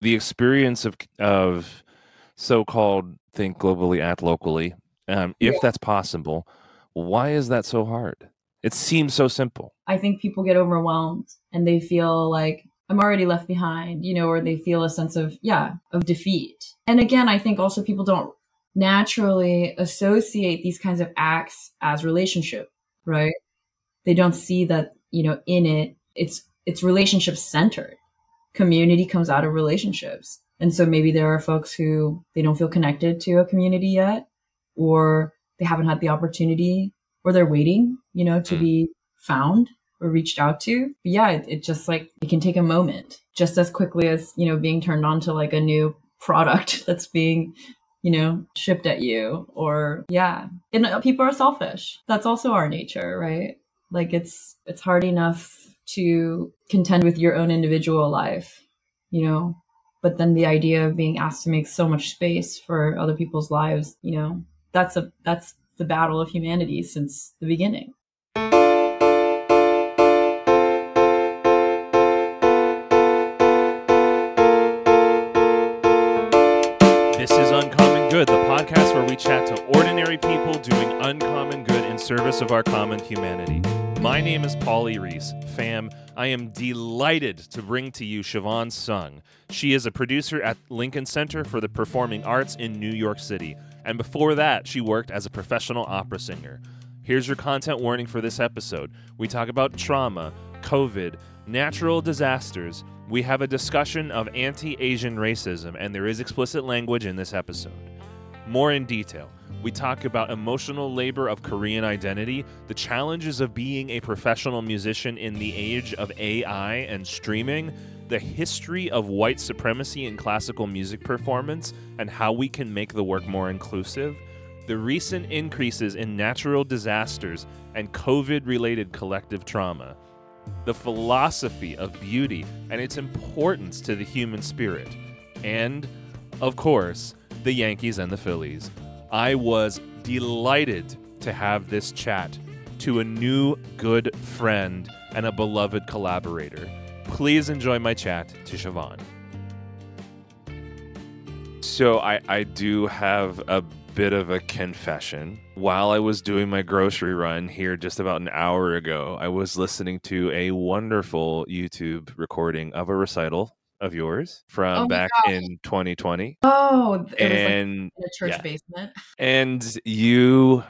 the experience of of so-called think globally, act locally, um, if Yeah. that's possible, why is that so hard? It seems so simple. I think people get overwhelmed and they feel like I'm already left behind, you know, or they feel a sense of, yeah, of defeat. And again, I think also people don't naturally associate these kinds of acts as relationship, right? They don't see that, you know, in it, it's, it's relationship centered. Community comes out of relationships. And so maybe there are folks who they don't feel connected to a community yet, or they haven't had the opportunity, or they're waiting, you know, to Mm. be found or reached out to. But yeah, it, it just like it can take a moment just as quickly as, you know, being turned on to like a new product that's being, you know, shipped at you or yeah. And uh, people are selfish. That's also our nature, right? Like it's it's hard enough to contend with your own individual life, you know, but then the idea of being asked to make so much space for other people's lives, you know, that's a that's the battle of humanity since the beginning. This is Uncommon Good, the podcast where we chat to ordinary people doing uncommon good in service of our common humanity. My name is Polly Reese. Fam, I am delighted to bring to you Siobahn Sung. She is a producer at Lincoln Center for the Performing Arts in New York City. And before that, she worked as a professional opera singer. Here's your content warning for this episode. We talk about trauma, COVID, natural disasters. We have a discussion of anti Asian racism, and there is explicit language in this episode. More in detail, we talk about emotional labor of Korean identity, the challenges of being a professional musician in the age of AI and streaming, the history of white supremacy in classical music performance, and how we can make the work more inclusive, the recent increases in natural disasters and COVID related collective trauma, the philosophy of beauty and its importance to the human spirit, and, of course, the Yankees and the Phillies. I was delighted to have this chat to a new good friend and a beloved collaborator. Please enjoy my chat to Siobahn. So I, I do have a bit of a confession. While I was doing my grocery run here just about an hour ago, I was listening to a wonderful YouTube recording of a recital of yours from Oh back gosh. in 2020. Oh, it was like in And a church yeah. basement. and you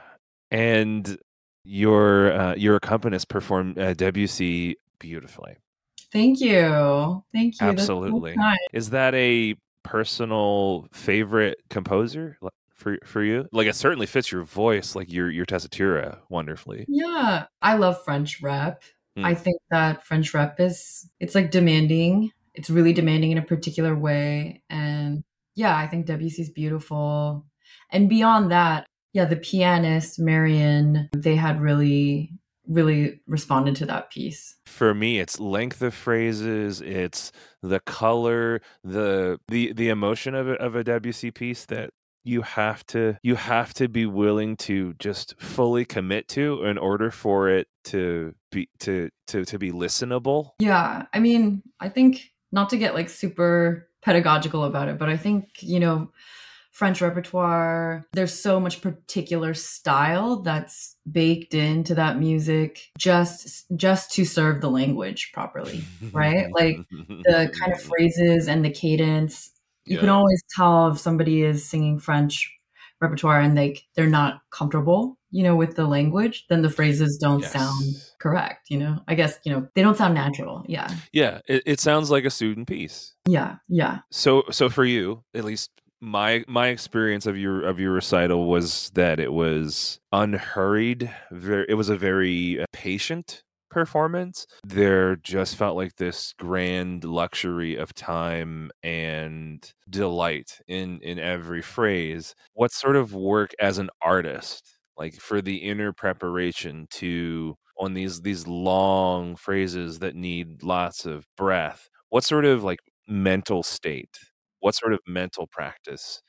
and your uh, your accompanist performed uh, Debussy beautifully. Thank you. Thank you. That's so Absolutely. Is that a personal favorite composer for for you? Like it certainly fits your voice, like your your tessitura, wonderfully. Yeah, I love French rep. Mm. I think that French rep is it's like demanding. It's really demanding in a particular way and yeah, I think Debussy's beautiful. And beyond that, yeah, the pianist Marion, they had really really responded to that piece. For me, it's length of phrases, it's the color, the the the emotion of a, of a Debussy piece that you have to you have to be willing to just fully commit to in order for it to be to to to be listenable. Yeah, I mean, I think not to get like super pedagogical about it, but I think, you know, French repertoire, there's so much particular style that's baked into that music just just to serve the language properly, right? Like the kind of phrases and the cadence. You can always tell if somebody is singing French repertoire and they they're not comfortable, you know, with the language, then the phrases don't sound correct, you know. I guess, you know, they don't sound natural. Yeah. Yeah, it, it sounds like a student piece. Yeah. Yeah. So so for you, at least my my experience of your of your recital was that it was unhurried. Very, it was a very uh, patient performance. There just felt like this grand luxury of time and delight in in every phrase. What sort of work as an artist, like for the inner preparation to on these these long phrases that need lots of breath. What sort of like mental state what sort of mental practice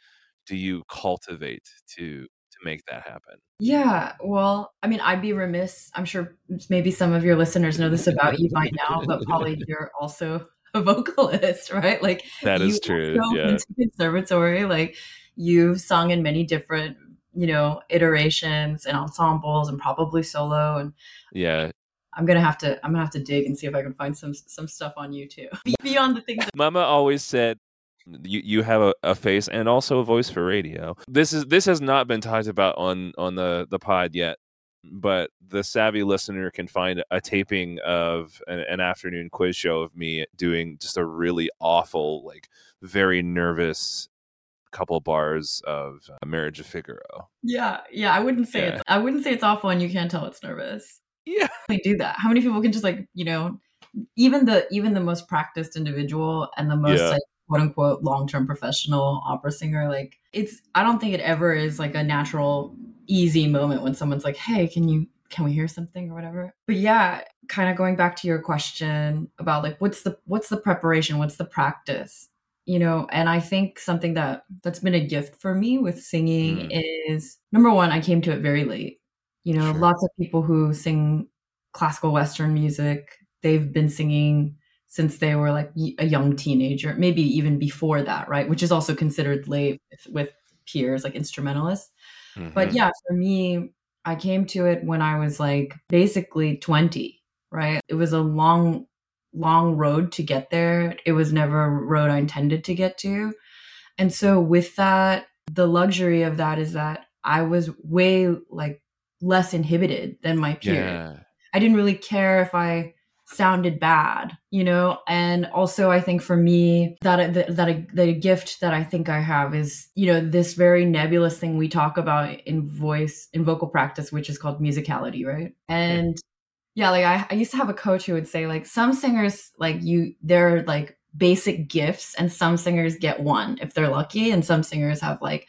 do you cultivate to to make that happen Yeah. Well, I mean, I'd be remiss. I'm sure maybe some of your listeners know this about you by now, but Polly, you're also a vocalist, right? Like that is true. Yeah. conservatory, like you've sung in many different, you know, iterations and ensembles and probably solo. And Yeah. I'm gonna have to I'm gonna have to dig and see if I can find some some stuff on you too. Beyond the things Mama always said you you have a, a face and also a voice for radio. This is this has not been talked about on on the the pod yet, but the savvy listener can find a taping of an, an afternoon quiz show of me doing just a really awful, like very nervous couple bars of uh, Marriage of Figaro. Yeah, yeah. I wouldn't say Yeah. it's I wouldn't say it's awful and you can't tell it's nervous. Yeah. They do that. How many people can just like, you know, even the even the most practiced individual and the most Yeah. like quote unquote long term professional opera singer, like it's I don't think it ever is like a natural, easy moment when someone's like, Hey, can you can we hear something or whatever? But yeah, kind of going back to your question about like what's the what's the preparation, what's the practice? You know and i think something that that's been a gift for me with singing is number one i came to it very late. You know Sure. lots of people who sing classical western music they've been singing since they were like a young teenager maybe even before that right? Which is also considered late with, with peers like instrumentalists. But Mhm. yeah for me i came to it when i was like basically 20 right? It was a long long road to get there it was never a road i intended to get to and so with that the luxury of that is that i was way like less inhibited than my peers yeah. I didn't really care if I sounded bad, you know. And also, I think for me, that that that a, that gift that I think I have is, you know, this very nebulous thing we talk about in voice in vocal practice, which is called musicality, right? And yeah, like I, I used to have a coach who would say, like, some singers, like you, they're like basic gifts, and some singers get one if they're lucky, and some singers have like,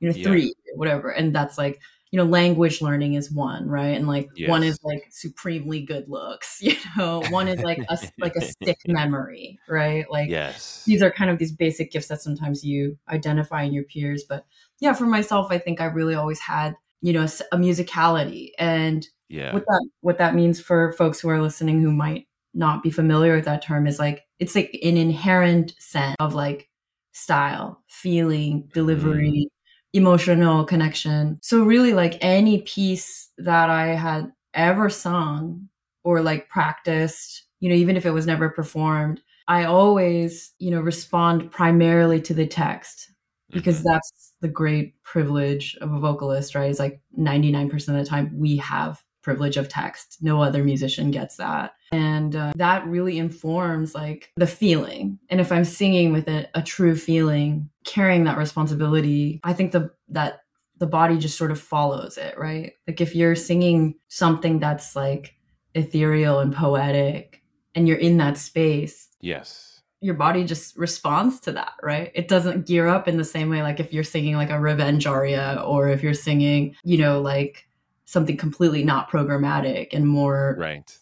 you know, Yeah. three, whatever, and that's like you know language learning is one right? And like one is like supremely good looks you know? One is like a like a stick memory right? Like yes. these are kind of these basic gifts that sometimes you identify in your peers but yeah for myself i think i really always had you know a musicality and yeah. what that what that means for folks who are listening who might not be familiar with that term is like it's like an inherent sense of like style feeling delivery emotional connection so really like any piece that i had ever sung or like practiced you know even if it was never performed i always you know respond primarily to the text because Mhm. that's the great privilege of a vocalist, right? is like 99% of the time we have privilege of text. No other musician gets that. And uh, that really informs like the feeling. And if I'm singing with a, a true feeling, carrying that responsibility, I think the that the body just sort of follows it, right? Like if you're singing something that's like ethereal and poetic and you're in that space, yes. your body just responds to that, right? It doesn't gear up in the same way like if you're singing like a revenge aria or if you're singing, you know, like something completely not programmatic and more, Right.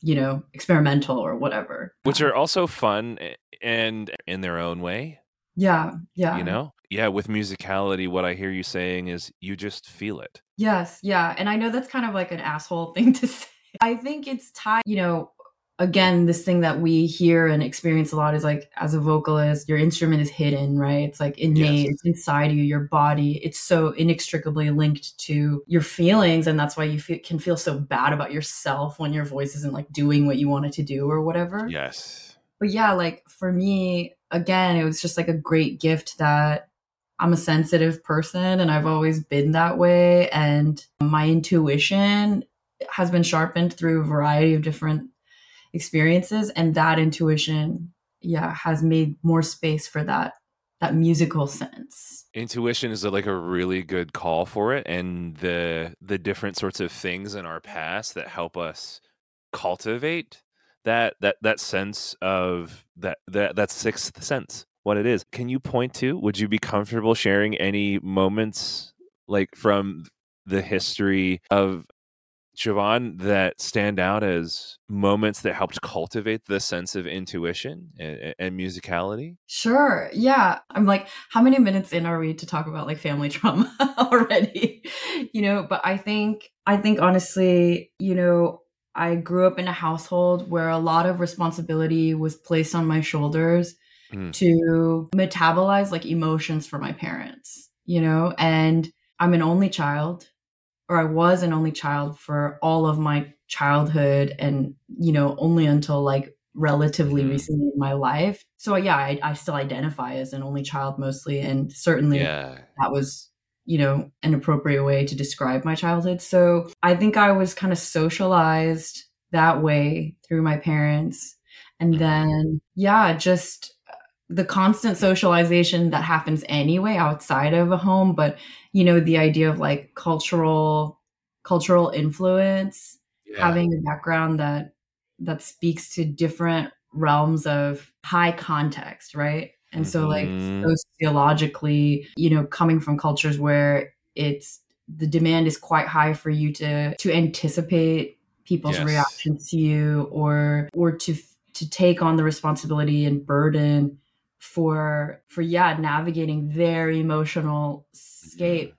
you know, experimental or whatever. Which are also fun eh, and in their own way. Yeah, yeah. you know yeah with musicality what i hear you saying is you just feel it Yes, yeah. And I know that's kind of like an asshole thing to say. I think it's tied, you know, again, this thing that we hear and experience a lot is like as a vocalist, your instrument is hidden, right? It's like innate, Yes. it's inside you, your body. It's so inextricably linked to your feelings. And that's why you feel, can feel so bad about yourself when your voice isn't like doing what you want it to do or whatever yes but yeah, like for me, again, it was just like a great gift that I'm a sensitive person and I've always been that way. And my intuition has been sharpened through a variety of different experiences. And that intuition, yeah, has made more space for that that musical sense. intuition is like a really good call for it and the the different sorts of things in our past that help us cultivate that that that sense of that that that sixth sense what it is can you point to would you be comfortable sharing any moments like from the history of Siobahn that stand out as moments that helped cultivate the sense of intuition and, and musicality Sure. Yeah. I'm like, how many minutes in are we to talk about like family trauma already? You know, but I think, I think honestly, you know, I grew up in a household where a lot of responsibility was placed on my shoulders Mm. to metabolize like emotions for my parents, you know? And I'm an only child, or I was an only child for all of my childhood and, you know, only until like relatively Mhm. recently in my life. So yeah, I, I still identify as an only child mostly. And certainly Yeah. that was you know an appropriate way to describe my childhood so i think i was kind of socialized that way through my parents and Mhm. then yeah just uh, the constant socialization that happens anyway outside of a home but you know the idea of like cultural cultural influence Yeah. having a background that that speaks to different realms of high context right and so like Mhm. sociologically you know coming from cultures where it's the demand is quite high for you to to anticipate people's Yes. reactions to you or or to to take on the responsibility and burden for for yeah navigating their emotional scape mm-hmm.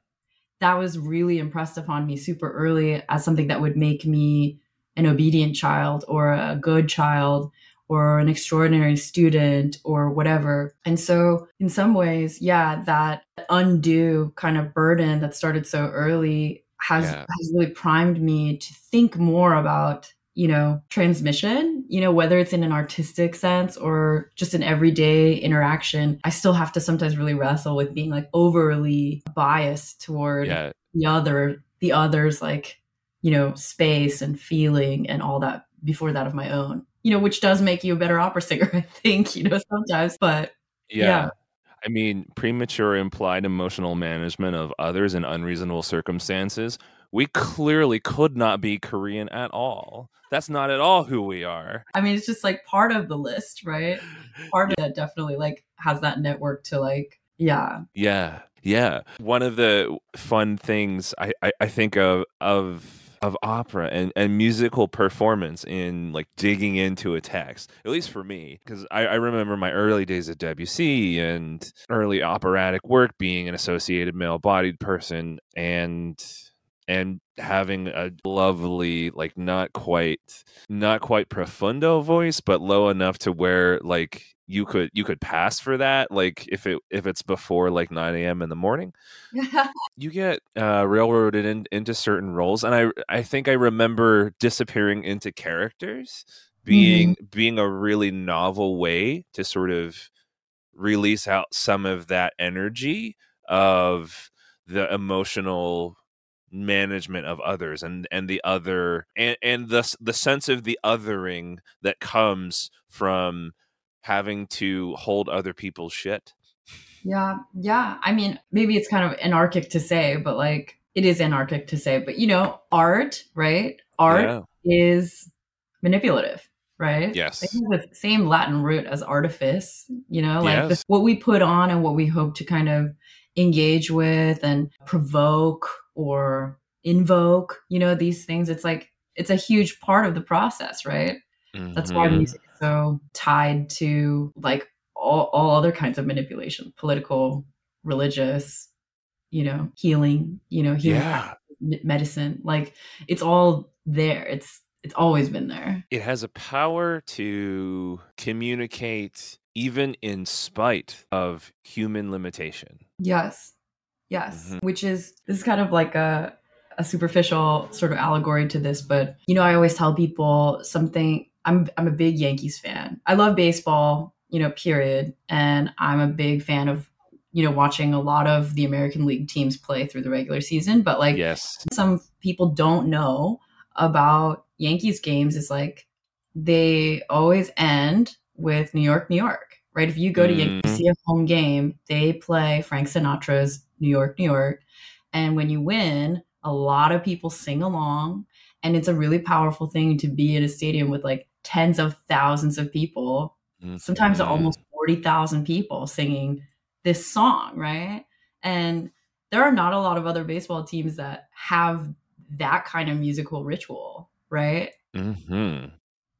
that was really impressed upon me super early as something that would make me an obedient child or a good child or an extraordinary student or whatever. And so, in some ways, yeah, that undue kind of burden that started so early has, Yeah. has really primed me to think more about you know transmission you know whether it's in an artistic sense or just an everyday interaction i still have to sometimes really wrestle with being like overly biased toward Yeah. the other the others like you know space and feeling and all that before that of my own you know which does make you a better opera singer i think you know sometimes but Yeah. Yeah. I mean, premature implied emotional management of others in unreasonable circumstances. We clearly could not be Korean at all. That's not at all who we are. i mean it's just like part of the list right part of that definitely like has that network to like yeah Yeah, yeah. One of the fun things I, I, I think of of of opera and, and musical performance in like digging into a text, at least for me, because I, I remember my early days at Debussy and early operatic work being an associated male bodied person and and having a lovely like not quite not quite profundo voice but low enough to where like you could you could pass for that like if it if it's before like 9 a.m in the morning. You get uh, railroaded in, into certain roles and i i think i remember disappearing into characters being being a really novel way to sort of release out some of that energy of the emotional management of others and and the other and and the the sense of the othering that comes from having to hold other people's shit Yeah, yeah. I mean, maybe it's kind of anarchic to say, but like it is anarchic to say. But you know, art, right? Art Yeah. is manipulative, right? Yes. It has the same Latin root as artifice, you know, like the- what we put on and what we hope to kind of engage with and provoke or invoke, you know, these things. It's like, it's a huge part of the process, right? That's why music mm-hmm. is so tied to like all, all other kinds of manipulation, political, religious, you know, healing, you know, healing yeah medicine. Like it's all there. It's it's always been there. it has a power to communicate even in spite of human limitation Yes. Yes. Mhm. Which is this is kind of like a a superficial sort of allegory to this, but you know, I always tell people something I'm I'm a big Yankees fan. I love baseball, you know, period, and I'm a big fan of you know watching a lot of the American League teams play through the regular season, but like yes some people don't know about Yankees games is like they always end with New York, New York, right? If you go to Yankee Mhm. see a home game, they play Frank Sinatra's New York, New York. And when you win, a lot of people sing along. And it's a really powerful thing to be at a stadium with like tens of thousands of people, sometimes Mhm. almost 40,000 people singing this song, right? And there are not a lot of other baseball teams that have that kind of musical ritual, right? Mhm.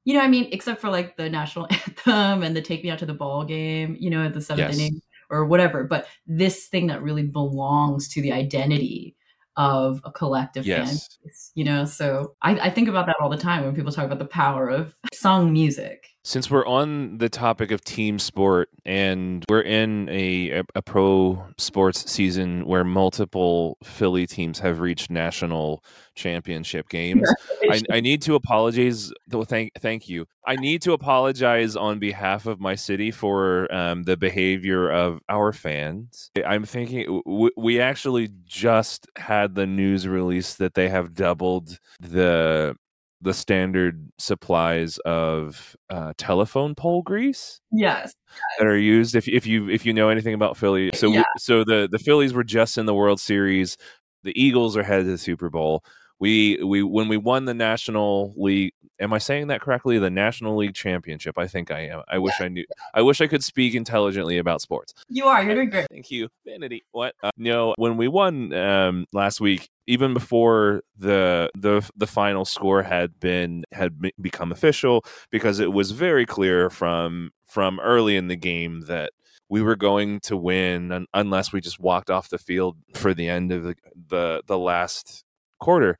You know I mean? Except for like the national anthem and the take me out to the ball game, you know, at the seventh Yes. inning or whatever. But this thing that really belongs to the identity of a collective fan Yes. base, you know? So I, I think about that all the time when people talk about the power of song music. Since we're on the topic of team sport and we're in a, a, a pro sports season where multiple Philly teams have reached national championship games, I, I need to apologize. though, Thank, thank you. I need to apologize on behalf of my city for um, the behavior of our fans. I'm thinking w- we actually just had the news release that they have doubled the the standard supplies of uh, telephone pole grease yes. that are used. If if you if you know anything about Philly, so we- Yeah. so the the Phillies were just in the World Series. The Eagles are headed to the Super Bowl. We we when we won the National League. Am I saying that correctly? The National League Championship. I think I am. I wish I knew. I wish I could speak intelligently about sports. You are. You're doing great. Thank you, Vanity. What? Uh, no, when we won um, last week, even before the the the final score had been had become official, because it was very clear from from early in the game that we were going to win unless we just walked off the field for the end of the the, the last quarter.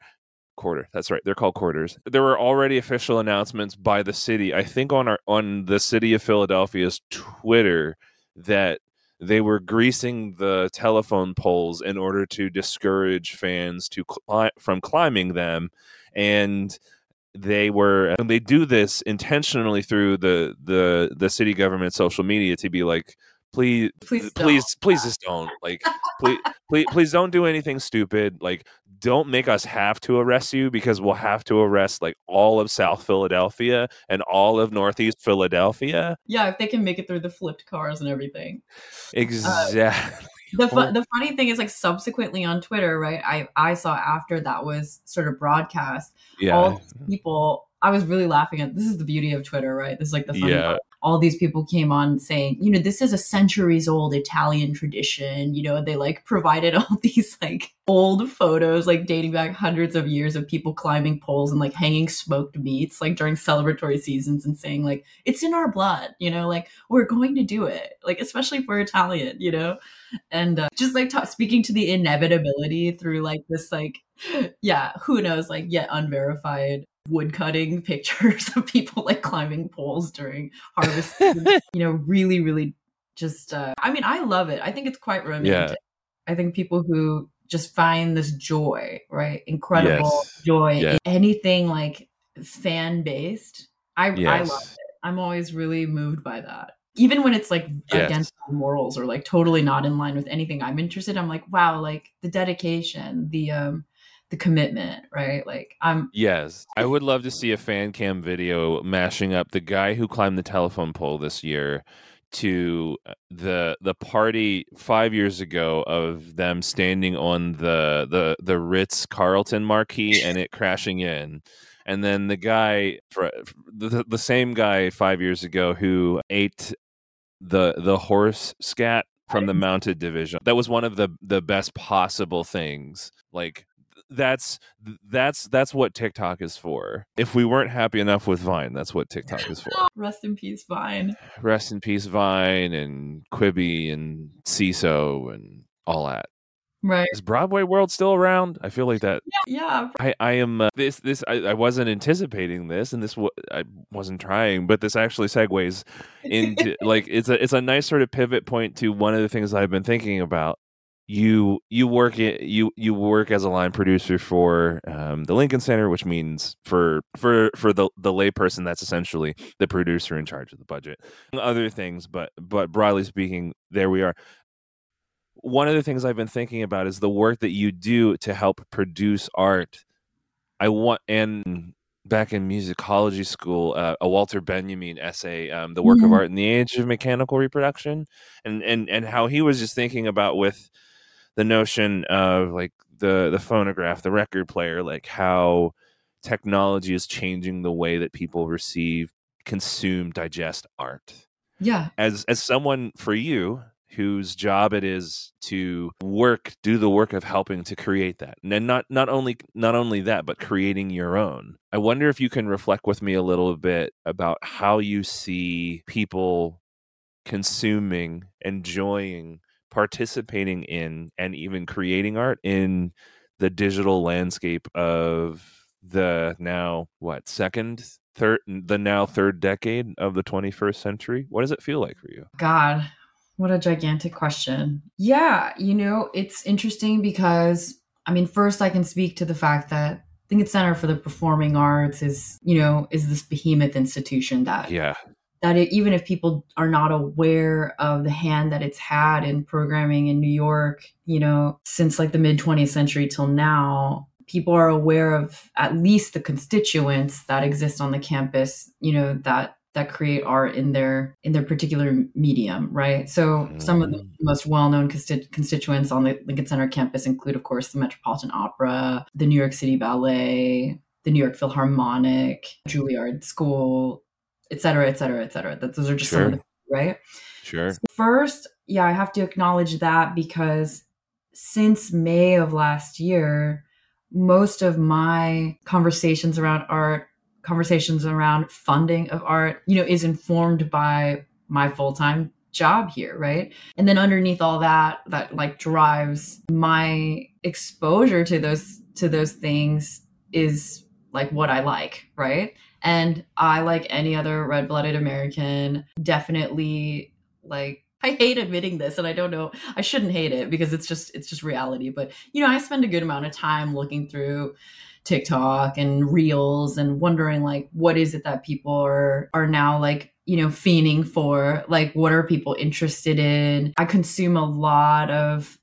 Quarter that's right they're called quarters. There were already official announcements by the city i think on our on the city of philadelphia's twitter that they were greasing the telephone poles in order to discourage fans to cli- from climbing them and they were and they do this intentionally through the the the city government social media to be like please Please please please just don't like please, please please don't do anything stupid like don't make us have to arrest you because we'll have to arrest like all of south philadelphia and all of northeast philadelphia Yeah, if they can make it through the flipped cars and everything. Uh, exactly The fu- the funny thing is, like subsequently on Twitter, right? I I saw after that was sort of broadcast. yeah All these people, I was really laughing at. This is the beauty of Twitter, right? This is like the funny Yeah. All these people came on saying, you know, this is a centuries old Italian tradition. You know, they like provided all these like old photos, like dating back hundreds of years of people climbing poles and like hanging smoked meats, like during celebratory seasons, and saying like it's in our blood. You know, like we're going to do it. Like especially for Italian, you know and uh, just like ta- speaking to the inevitability through like this like yeah who knows like yet unverified wood cutting pictures of people like climbing poles during harvest you know really really just uh i mean i love it. I think it's quite romantic. I think people who just find this joy right incredible Yes. joy Yeah. in anything like fan based i i love it. I'm always really moved by that. Even when it's like Yes. against morals or like totally not in line with anything i'm interested i'm like wow like the dedication the um the commitment right like i'm Yes, I would love to see a fan cam video mashing up the guy who climbed the telephone pole this year to uh, the the party five years ago of them standing on the the the Ritz Carlton marquee and it crashing in, and then the guy the the same guy five years ago who ate the the horse scat from the mounted division. That was one of the the best possible things. Like that's that's that's what TikTok is for. If we weren't happy enough with Vine, that's what TikTok is for. rest in peace vine Rest in peace, Vine and Quibi and CISO and all that. right Is Broadway World still around? I feel like that. yeah I I am uh, this this I, I wasn't anticipating this, and this I wasn't trying, but this actually segues into like it's a it's a nice sort of pivot point to one of the things I've been thinking about. You you work it you you work as a line producer for um, the Lincoln Center, which means for for for the the layperson that's essentially the producer in charge of the budget, other things. But but broadly speaking, there we are. One of the things I've been thinking about is the work that you do to help produce art. I want and back in musicology school, uh, a Walter Benjamin essay, um, "The Work of Mhm. Art in the Age of Mechanical Reproduction," and and and how he was just thinking about with the notion of like the the phonograph, the record player, like how technology is changing the way that people receive, consume, digest art. Yeah. As as someone for you whose job it is to work do the work of helping to create that and then not not only not only that but creating your own i wonder if you can reflect with me a little bit about how you see people consuming enjoying participating in and even creating art in the digital landscape of the now what second third the now third decade of the 21st century? What does it feel like for you? God, what a gigantic question. Yeah, you know, it's interesting because, I mean, first I can speak to the fact that Lincoln Center for the Performing Arts is, you know, is this behemoth institution that yeah that it, even if people are not aware of the hand that it's had in programming in New York, you know, since like the mid 20th century till now, people are aware of at least the constituents that exist on the campus, you know, that that create art in their in their particular medium, right? So some of the Mhm. most well-known consti- constituents on the Lincoln Center campus include, of course, the Metropolitan Opera, the New York City Ballet, the New York Philharmonic, Juilliard School, et cetera, et cetera, et cetera. That those are just some of the right. sure First, yeah, I have to acknowledge that because since May of last year, most of my conversations around art, conversations around funding of art, you know, is informed by my full-time job here, right? And then underneath all that, that like drives my exposure to those to those things is like what I like, right? And I, like any other red blooded American, definitely like I hate admitting this and I don't know I shouldn't hate it because it's just it's just reality. But you know, I spend a good amount of time looking through TikTok and reels and wondering like what is it that people are are now like you know fiending for like what are people interested in i consume a lot of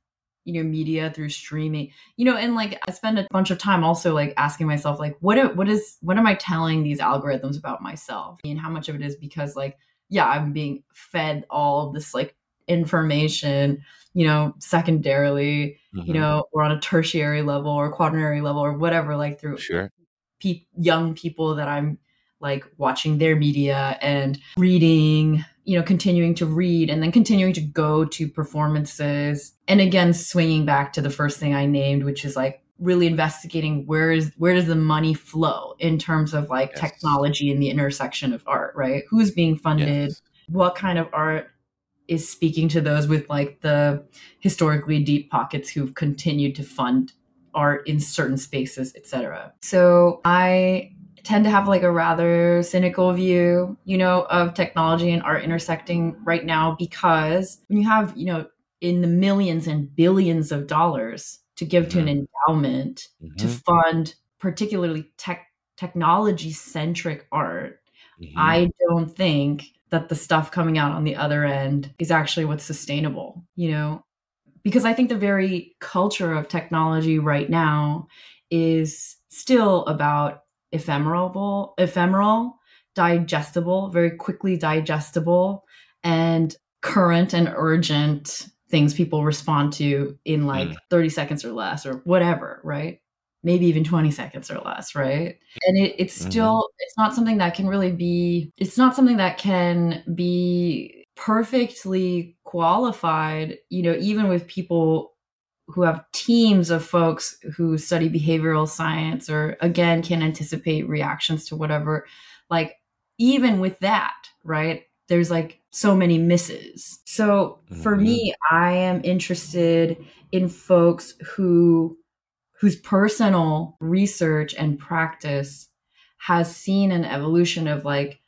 you know media through streaming you know and like i spend a bunch of time also like asking myself like what what is what am i telling these algorithms about myself and how much of it is because like yeah i'm being fed all of this like information you know secondarily you Mhm. know or on a tertiary level or quaternary level or whatever like through sure pe- young people that I'm like watching their media and reading, you know, continuing to read and then continuing to go to performances. And again, swinging back to the first thing I named, which is like really investigating where is where does the money flow in terms of like Yes. technology and the intersection of art, right? Who's being funded? Yes. What kind of art is speaking to those with like the historically deep pockets who've continued to fund art in certain spaces, etc. So I tend to have like a rather cynical view, you know, of technology and art intersecting right now because when you have, you know, in the millions and billions of dollars to give to an endowment to Mhm. fund particularly tech technology centric art, Mhm. I don't think that the stuff coming out on the other end is actually what's sustainable, you know? Because I think the very culture of technology right now is still about ephemeral, ephemeral, digestible, very quickly digestible, and current and urgent things people respond to in like Mm. 30 seconds or less or whatever, right? Maybe even 20 seconds or less, right? And it, it's Mhm. still, it's not something that can really be, it's not something that can be perfectly qualified, you know, even with people who have teams of folks who study behavioral science or again can anticipate reactions to whatever like even with that right there's like so many misses so for Mhm. me i am interested in folks who whose personal research and practice has seen an evolution of like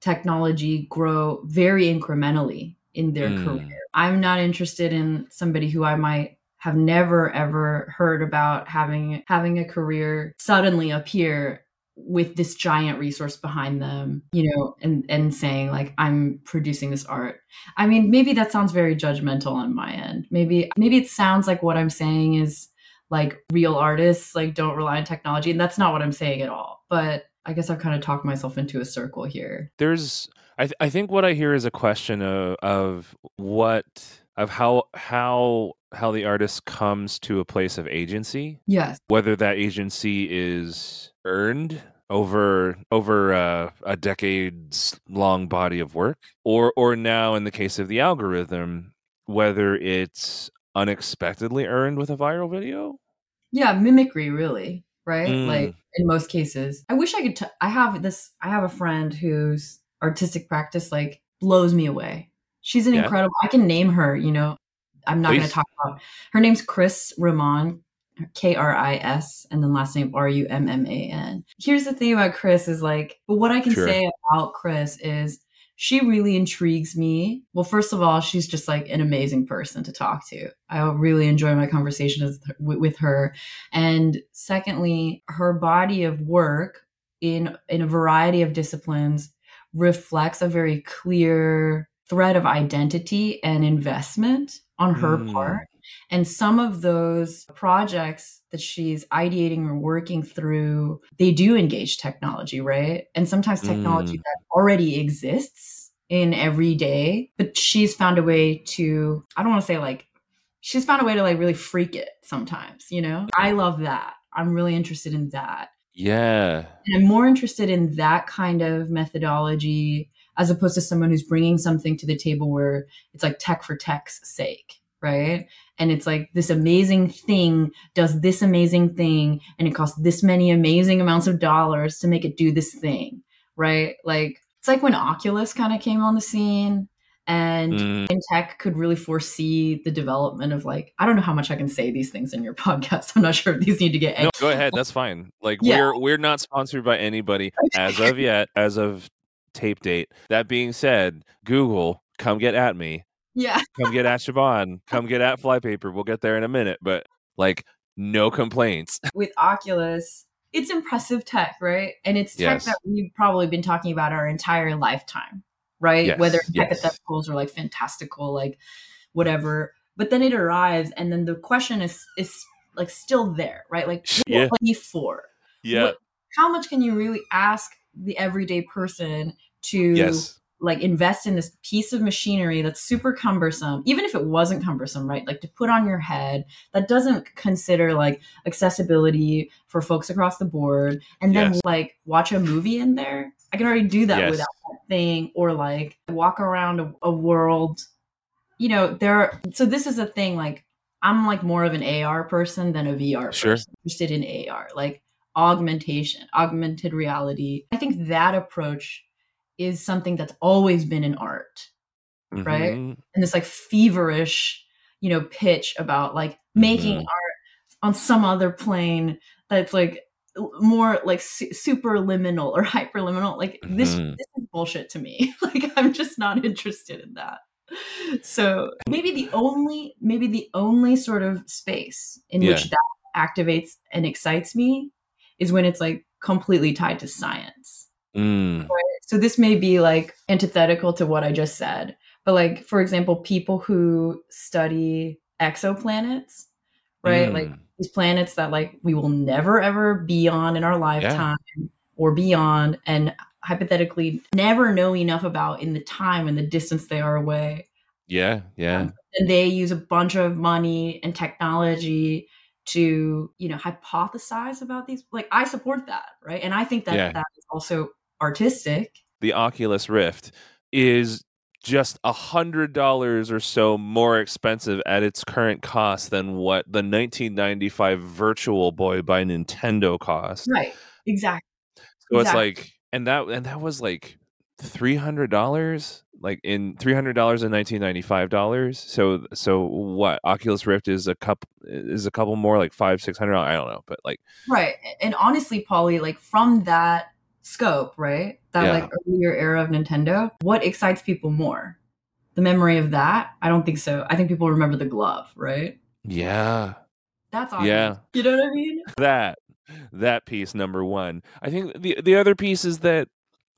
technology grow very incrementally in their Mm. career i'm not interested in somebody who i might have never ever heard about having having a career suddenly appear with this giant resource behind them you know and and saying like i'm producing this art. I mean maybe that sounds very judgmental on my end. Maybe maybe it sounds like what i'm saying is like real artists like don't rely on technology and that's not what i'm saying at all but i guess i've kind of talked myself into a circle here. There's I, th- I think what i hear is a question of, of what of how how how the artist comes to a place of agency. Yes. Whether that agency is earned over over uh, a decades long body of work or or now in the case of the algorithm whether it's unexpectedly earned with a viral video? Yeah mimicry really right? Mm. like in most cases. I wish i could t- i have this i have a friend whose artistic practice like blows me away she's an Yeah. incredible i can name her you know i'm not going to talk about her name's Kris Rumman K R I S, and then last name R U M M A N. Here's the thing about Kris is like, but what I can Sure. say about Kris is she really intrigues me. Well, first of all, she's just like an amazing person to talk to. I really enjoy my conversations with- with her. And secondly, her body of work in in a variety of disciplines reflects a very clear thread of identity and investment on her Mm. part. And some of those projects that she's ideating or working through, they do engage technology, right? And sometimes technology Mm. that already exists in every day, but she's found a way to, I don't want to say like, she's found a way to like really freak it sometimes, you know? I love that. I'm really interested in that. Yeah. And I'm more interested in that kind of methodology as opposed to someone who's bringing something to the table where it's like tech for tech's sake, right? And it's like this amazing thing does this amazing thing and it costs this many amazing amounts of dollars to make it do this thing, right? Like it's like when Oculus kind of came on the scene and Mm. in tech could really foresee the development of like I don't know how much I can say these things in your podcast. I'm not sure if these need to get No, go ahead. That's fine. Like Yeah. we're we're not sponsored by anybody as of yet, as of tape date. That being said, Google, come get at me. yeah. Come get at Siobahn. Come get at Flypaper. We'll get there in a minute. But like, no complaints. with Oculus, it's impressive tech, right? And it's tech Yes. that we've probably been talking about our entire lifetime, right? Yes, Whether it's yes. hypotheticals or like fantastical, like whatever. But then it arrives, and then the question is is like still there, right? Like Yeah. what are for? Yeah. What- how much can you really ask the everyday person to yes. like invest in this piece of machinery that's super cumbersome even if it wasn't cumbersome right like to put on your head that doesn't consider like accessibility for folks across the board and then Yes. like watch a movie in there i can already do that Yes. without that thing or like walk around a, a world you know there are, so this is a thing like i'm like more of an ar person than a vr Sure. person interested in ar like augmentation augmented reality i think that approach is something that's always been in art right? Mhm. and this like feverish you know pitch about like making Mhm. art on some other plane that's like more like su- superliminal or hyperliminal like this Mhm. this is bullshit to me like i'm just not interested in that so maybe the only maybe the only sort of space in Yeah. which that activates and excites me is when it's like completely tied to science Mm. so this may be like antithetical to what I just said, but like for example, people who study exoplanets, right? Like Mm. these planets that like we will never ever be on in our lifetime or beyond and hypothetically never know enough about in the time and the distance they are away. Yeah. Yeah. And they use a bunch of money and technology to, you know, hypothesize about these. Like I support that, right? And I think that Yeah. that is also artistic. the Oculus Rift is just a hundred dollars or so more expensive at its current cost than what the 1995 Virtual Boy by Nintendo cost. Right. Exactly. So it's like, and that and that was like three hundred dollars, like in three hundred dollars and nineteen ninety five dollars. So so what? Oculus Rift is a couple is a couple more, like five six hundred. I don't know, but like Right. And honestly, Polly, like from that scope, right? That Yeah. like earlier era of Nintendo, what excites people more? The memory of that? I don't think so. I think people remember the glove, right? yeah, That's awesome. yeah. You know what I mean? that that piece number one i think the the other piece is that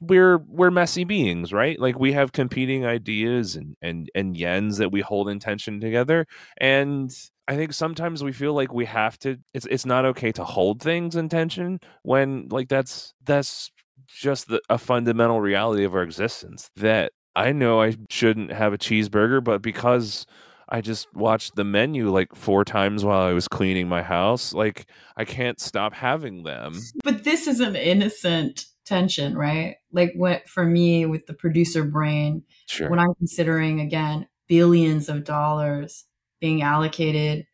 we're we're messy beings right like we have competing ideas and and and yens that we hold in tension together and i think sometimes we feel like we have to it's it's not okay to hold things in tension when like that's that's just the, a fundamental reality of our existence that i know i shouldn't have a cheeseburger but because I just watched the menu like four times while I was cleaning my house. Like I can't stop having them. But this is an innocent tension, right? Like what for me with the producer brain, Sure. when I'm considering again billions of dollars being allocated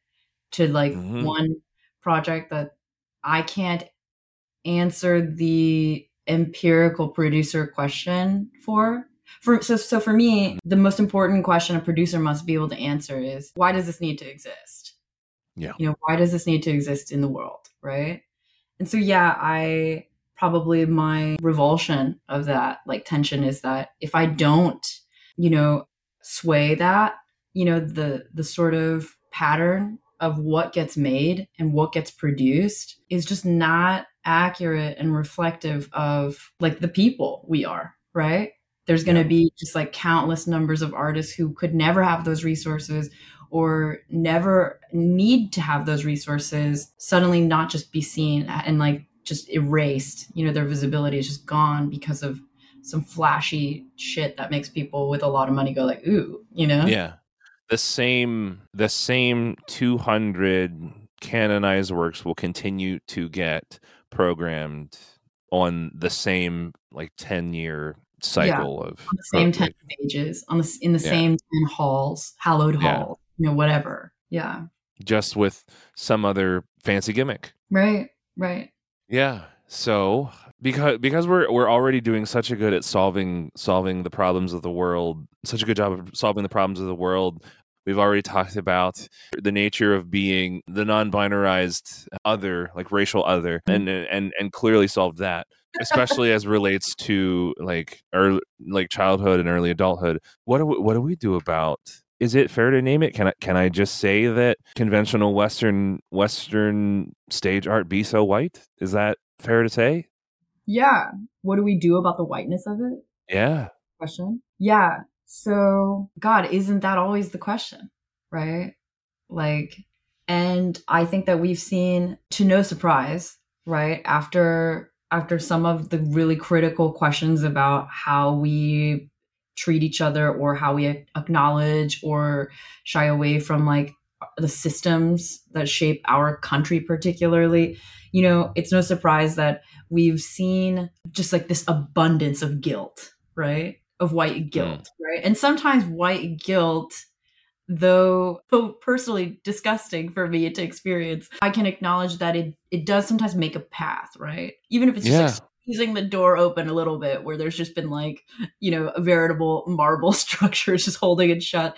to like Mhm. one project that I can't answer the empirical producer question for. For so so for me, the most important question a producer must be able to answer is why does this need to exist? Yeah. You know, why does this need to exist in the world? Right. And so, yeah, I probably my revulsion of that like tension is that if I don't, you know, sway that, you know, the, the sort of pattern of what gets made and what gets produced is just not accurate and reflective of like the people we are, right? There's going to yeah. be just like countless numbers of artists who could never have those resources or never need to have those resources suddenly not just be seen and like just erased. You know, their visibility is just gone because of some flashy shit that makes people with a lot of money go like, ooh, you know? Yeah. The same the same 200 canonized works will continue to get programmed on the same like 10 year cycle yeah. of same 10 pages on the in the yeah. same 10 halls hallowed yeah. hall you know whatever yeah just with some other fancy gimmick right right yeah so because because we're we're already doing such a good at solving solving the problems of the world such a good job of solving the problems of the world we've already talked about the nature of being the non-binarized other like racial other mm-hmm. and and and clearly solved that especially as relates to like early, like childhood and early adulthood what do we, what do we do about is it fair to name it? Can I can I just say that conventional Western Western stage art be so white? Is that fair to say? Yeah. What do we do about the whiteness of it? Yeah. Question. Yeah. So God, isn't that always the question? Right? Like, and I think that we've seen to no surprise, right, after after some of the really critical questions about how we treat each other or how we acknowledge or shy away from like the systems that shape our country particularly you know it's no surprise that we've seen just like this abundance of guilt right of white guilt mm. right and sometimes white guilt though personally disgusting for me to experience i can acknowledge that it it does sometimes make a path right even if it's just yeah. like squeezing the door open a little bit where there's just been like you know a veritable marble structure just holding it shut.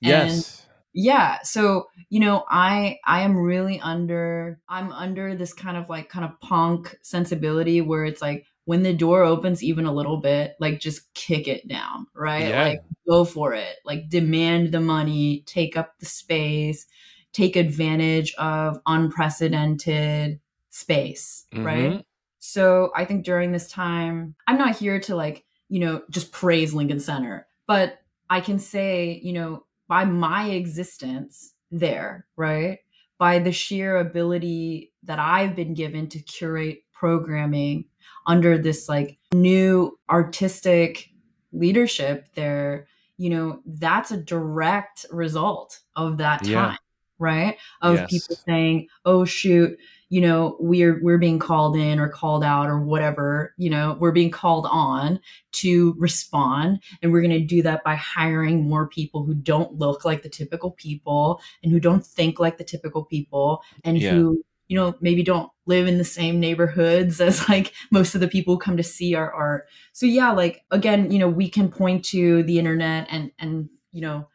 Yes. and yeah so you know i i am really under i'm under this kind of like kind of punk sensibility where it's like when the door opens even a little bit like just kick it down right? Yeah. like go for it. Like demand the money take up the space take advantage of unprecedented space mm-hmm. right so I think during this time, I'm not here to like, you know, just praise Lincoln Center, but I can say, you know, by my existence there, right? By the sheer ability that I've been given to curate programming under this like new artistic leadership there, you know, that's a direct result of that time, yeah. right? Of yes. people saying, oh, shoot, you know we're we're being called in or called out or whatever you know we're being called on to respond and we're going to do that by hiring more people who don't look like the typical people and who don't think like the typical people and yeah. who you know maybe don't live in the same neighborhoods as like most of the people who come to see our art so yeah like again you know we can point to the internet and and you know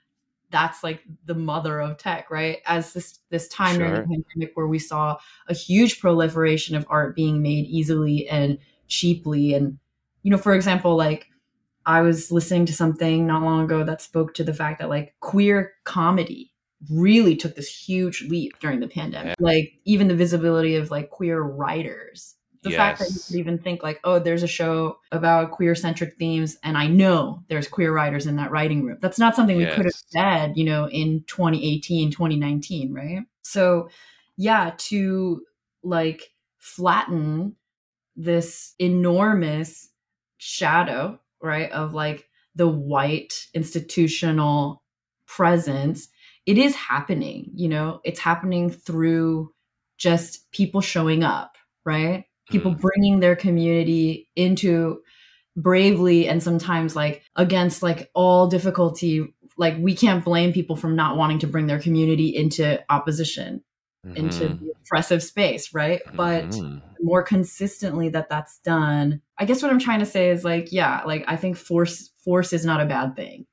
that's like the mother of tech, right? As this this time sure. during the pandemic where we saw a huge proliferation of art being made easily and cheaply and you know, for example, like I was listening to something not long ago that spoke to the fact that like queer comedy really took this huge leap during the pandemic. Yeah. Like even the visibility of like queer writers the yes. fact that you could even think like oh there's a show about queer centric themes and i know there's queer writers in that writing room that's not something yes. we could have said you know in 2018 2019 right so yeah to like flatten this enormous shadow right of like the white institutional presence it is happening you know it's happening through just people showing up right people mm. bringing their community into bravely and sometimes like against like all difficulty like we can't blame people from not wanting to bring their community into opposition mm-hmm. into the oppressive space right mm-hmm. but more consistently that that's done i guess what i'm trying to say is like yeah like i think force force is not a bad thing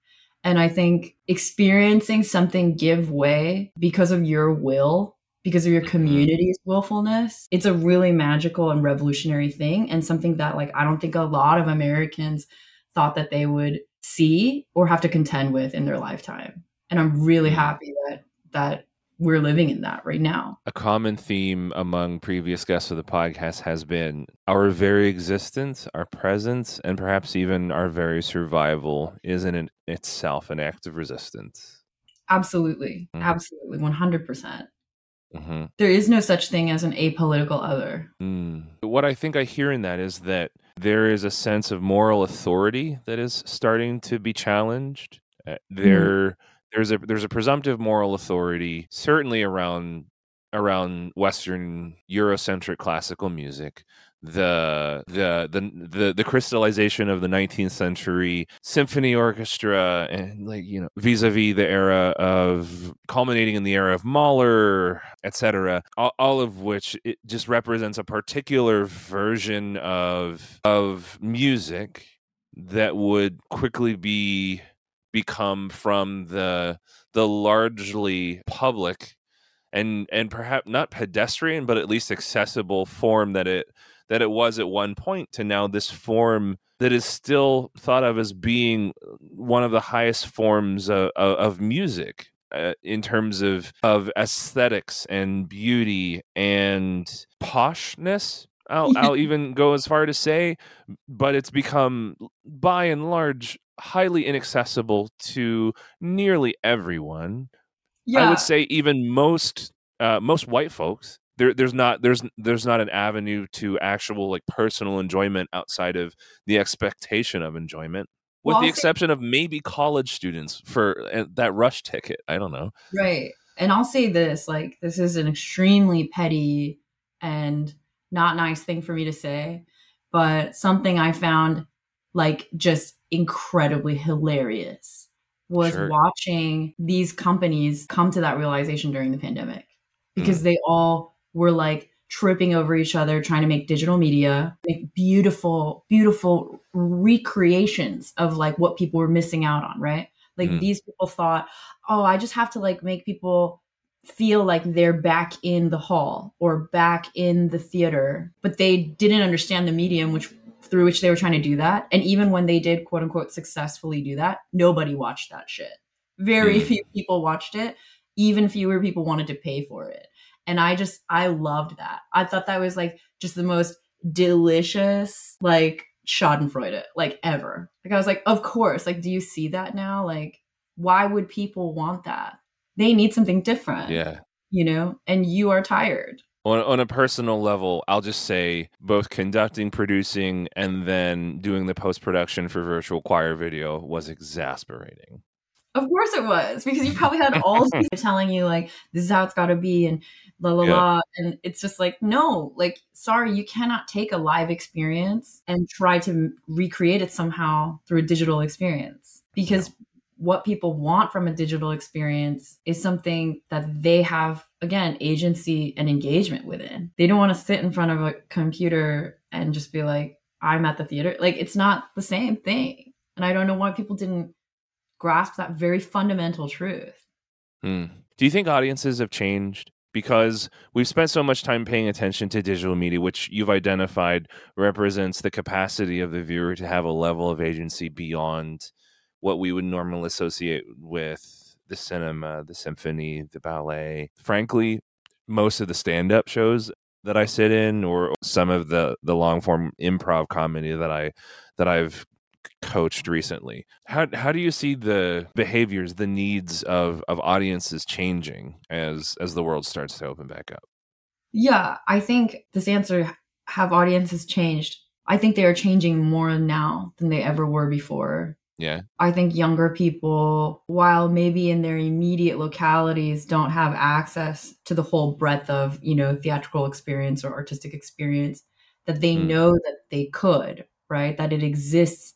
and i think experiencing something give way because of your will because of your Mhm. community's willfulness. It's a really magical and revolutionary thing and something that like I don't think a lot of Americans thought that they would see or have to contend with in their lifetime. And I'm really Mhm. happy that that we're living in that right now. A common theme among previous guests of the podcast has been our very existence, our presence, and perhaps even our very survival is in itself an act of resistance. Absolutely. Mhm. Absolutely. 100%. Hmm There is no such thing as an apolitical other. Mm. What I think I hear in that is that there is a sense of moral authority that is starting to be challenged. Uh, there, there's a there's a presumptive moral authority, certainly around around Western Eurocentric classical music. The, the the the the crystallization of the 19th century symphony orchestra and like you know vis-a-vis the era of culminating in the era of Mahler etc all, all of which it just represents a particular version of of music that would quickly be become from the the largely public and and perhaps not pedestrian but at least accessible form that it that it was at one point to now this form that is still thought of as being one of the highest forms of, of, of music uh, in terms of of aesthetics and beauty and poshness I'll, I'll even go as far to say but it's become by and large highly inaccessible to nearly everyone Yeah. I would say even most uh, most white folks there there's not there's there's not an avenue to actual like personal enjoyment outside of the expectation of enjoyment with Well, the say- exception of maybe college students for uh, that rush ticket I don't know Right. And I'll say this like, this is an extremely petty and not nice thing for me to say, but something I found like just incredibly hilarious was Sure. watching these companies come to that realization during the pandemic because Hmm. they all were like tripping over each other trying to make digital media make beautiful beautiful recreations of like what people were missing out on right? Like Mm. these people thought oh i just have to like make people feel like they're back in the hall or back in the theater. But they didn't understand the medium which through which they were trying to do that. And even when they did quote unquote successfully do that nobody watched that shit. Very Mm. few people watched it. Even fewer people wanted to pay for it and i just i loved that. I thought that was like just the most delicious like schadenfreude like ever. Like i was like of course like do you see that now? Like why would people want that? They need something different yeah. you know? And you are tired. On, on a personal level I'll just say both conducting producing and then doing the post production for virtual choir video was exasperating. Of course it was, because you probably had all these people telling you like this is how it's gotta be and la la Yeah. la. And it's just like, no, like sorry, you cannot take a live experience and try to recreate it somehow through a digital experience. Because what people want from a digital experience is something that they have again agency and engagement within. They don't want to sit in front of a computer and just be like, I'm at the theater. Like it's not the same thing. And I don't know why people didn't grasp that very fundamental truth. Hmm. Do you think audiences have changed? Because we've spent so much time paying attention to digital media, which you've identified represents the capacity of the viewer to have a level of agency beyond what we would normally associate with the cinema, the symphony, the ballet. Frankly, most of the stand up shows that I sit in or some of the the long form improv comedy that I that I've coached recently. How how do you see the behaviors, the needs of of audiences changing as as the world starts to open back up? Yeah, I think this answer have audiences changed? I think they are changing more now than they ever were before. Yeah. I think younger people, while maybe in their immediate localities don't have access to the whole breadth of, you know, theatrical experience or artistic experience, that they Mm. know that they could, right? That it exists.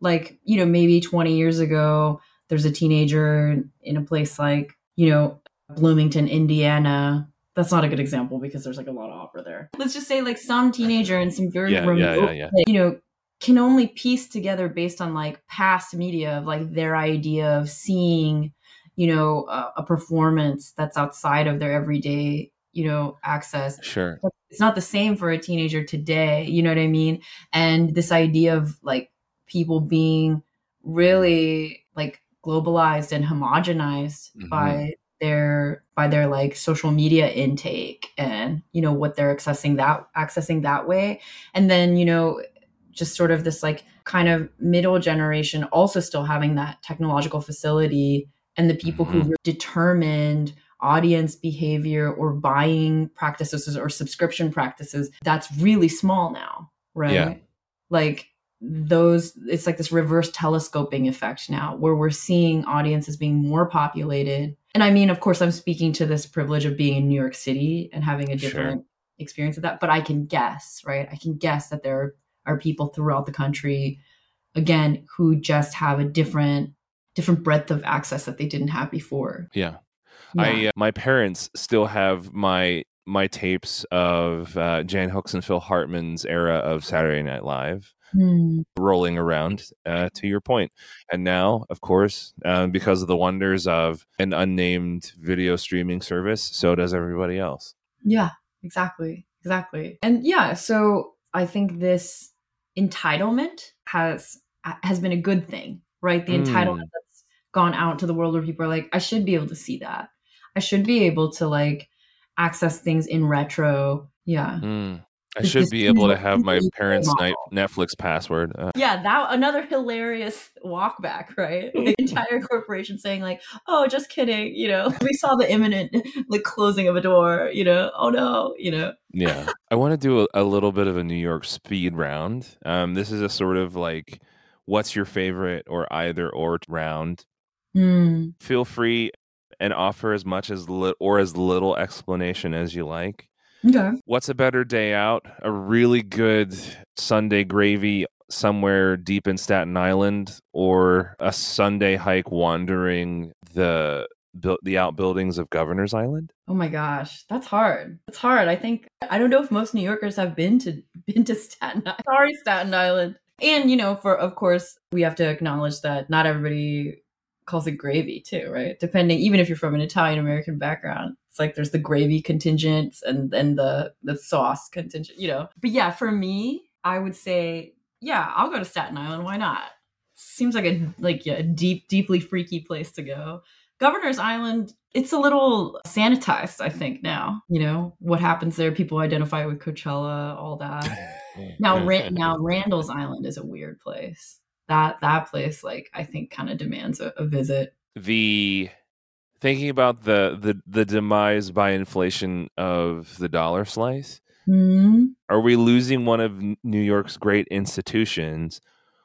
Like, you know, maybe 20 years ago, there's a teenager in a place like, you know, Bloomington, Indiana. That's not a good example because there's like a lot of opera there. Let's just say like some teenager in some very Yeah, remote, yeah, yeah. you know, can only piece together based on like past media of like their idea of seeing, you know, a, a performance that's outside of their everyday you know, access. Sure. It's not the same for a teenager today, you know what I mean? And this idea of like people being really like globalized and homogenized Mhm. by their by their like social media intake and you know what they're accessing that accessing that way and then you know just sort of this like kind of middle generation also still having that technological facility and the people who Mhm. determined audience behavior or buying practices or subscription practices that's really small now right Yeah. like those it's like this reverse telescoping effect now where we're seeing audiences being more populated and i mean of course i'm speaking to this privilege of being in new york city and having a Sure. different experience of that but i can guess right i can guess that there are people throughout the country again who just have a different different breadth of access that they didn't have before Yeah. Yeah. I uh, my parents still have my my tapes of uh, Jan Hooks and Phil Hartman's era of Saturday Night Live Hmm. rolling around. Uh, to your point, and now, of course, uh, because of the wonders of an unnamed video streaming service, so does everybody else. Yeah, exactly. Exactly. And yeah, so I think this entitlement has has been a good thing, right? The Mm. entitlement that's gone out to the world where people are like, I should be able to see that. I should be able to like access things in retro. Yeah. Mm. I should be able to have my parents' night. Netflix password. Uh, Yeah, that another hilarious walk back, right? The entire corporation saying like, "Oh, just kidding," you know. We saw the imminent like closing of a door, you know. Oh no, you know. yeah, I want to do a, a little bit of a New York speed round. Um, this is a sort of like, what's your favorite or either or round. Hmm. Feel free and offer as much as li- or as little explanation as you like. Okay. What's a better day out? A really good Sunday gravy somewhere deep in Staten Island, or a Sunday hike wandering the the outbuildings of Governor's Island? Oh my gosh, that's hard. That's hard. I think I don't know if most New Yorkers have been to been to Staten Island. Sorry, Staten Island. And you know, for of course, we have to acknowledge that not everybody calls it gravy too, right? Depending, even if you're from an Italian American background, it's like there's the gravy contingent and then the the sauce contingent, you know. But yeah, for me, I would say, yeah, I'll go to Staten Island. Why not? Seems like a like a deep, deeply freaky place to go. Governor's Island, it's a little sanitized, I think, now. You know, what happens there, people identify with Coachella, all that. Now, now Randall's Island is a weird place. That that place, like, I think kind of demands a, a visit. the thinking about the the the demise by inflation of the dollar slice Hmm. are we losing one of new york's great institutions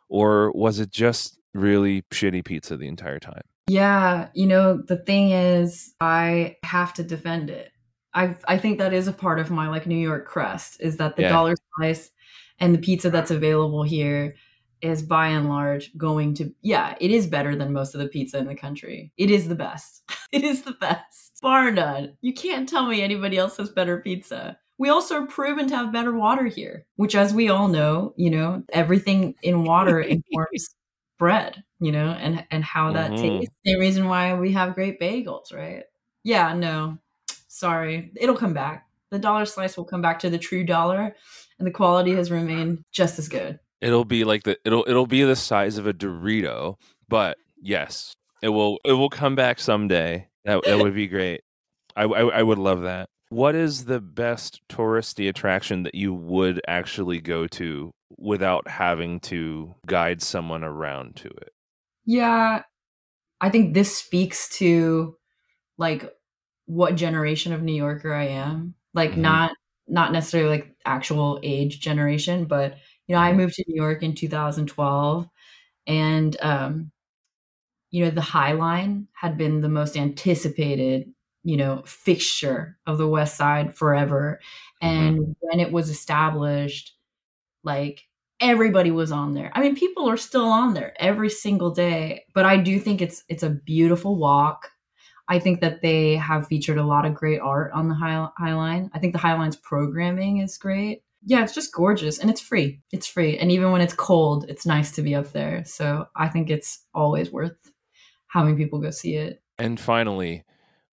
or was it just really shitty pizza the entire time Yeah, you know, the thing is, I have to defend it. I I think that is a part of my like New York crest is that the Yeah. dollar slice and the pizza that's available here is by and large going to yeah, it is better than most of the pizza in the country. It is the best. it is the best. Bar none. You can't tell me anybody else has better pizza. We also are proven to have better water here, which as we all know, you know, everything in water informs bread, you know, and and how that Mhm. tastes. The reason why we have great bagels, right? Yeah, no. Sorry. It'll come back. The dollar slice will come back to the true dollar and the quality has remained just as good. It'll be like the it'll it'll be the size of a dorito but yes it will it will come back someday that, that would be great I, I i would love that what is the best touristy attraction that you would actually go to without having to guide someone around to it Yeah. I think this speaks to like what generation of New Yorker I am. Like Mhm. not not necessarily like actual age generation, but you know, I Mhm. moved to New York in 2012 and um you know, the High Line had been the most anticipated, you know, fixture of the West Side forever. And when it was established, like everybody was on there. I mean, people are still on there every single day, but I do think it's it's a beautiful walk. I think that they have featured a lot of great art on the High, High Line. I think the High Line's programming is great. Yeah, it's just gorgeous and it's free. It's free. And even when it's cold, it's nice to be up there. So I think it's always worth having people go see it. and finally